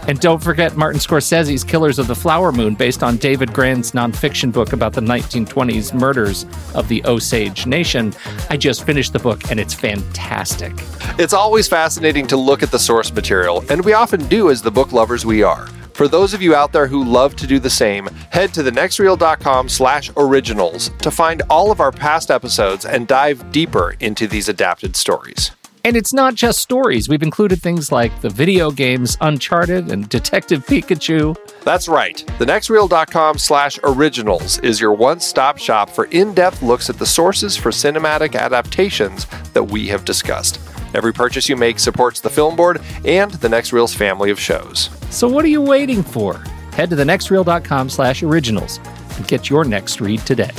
And don't forget Martin Scorsese's Killers of the Flower Moon, based on David Grann's nonfiction book about the 1920s murders of the Osage Nation. I just finished the book and it's fantastic. It's always fascinating to look at the source material, and we often do as the book lovers we are. For those of you out there who love to do the same, head to thenextreel.com slash originals to find all of our past episodes and dive deeper into these adapted stories. And it's not just stories. We've included things like the video games Uncharted and Detective Pikachu. That's right. TheNextReel.com slash originals is your one-stop shop for in-depth looks at the sources for cinematic adaptations that we have discussed. Every purchase you make supports the Film Board and the Next Reel's family of shows. So what are you waiting for? Head to thenextreel.com slash originals and get your next read today.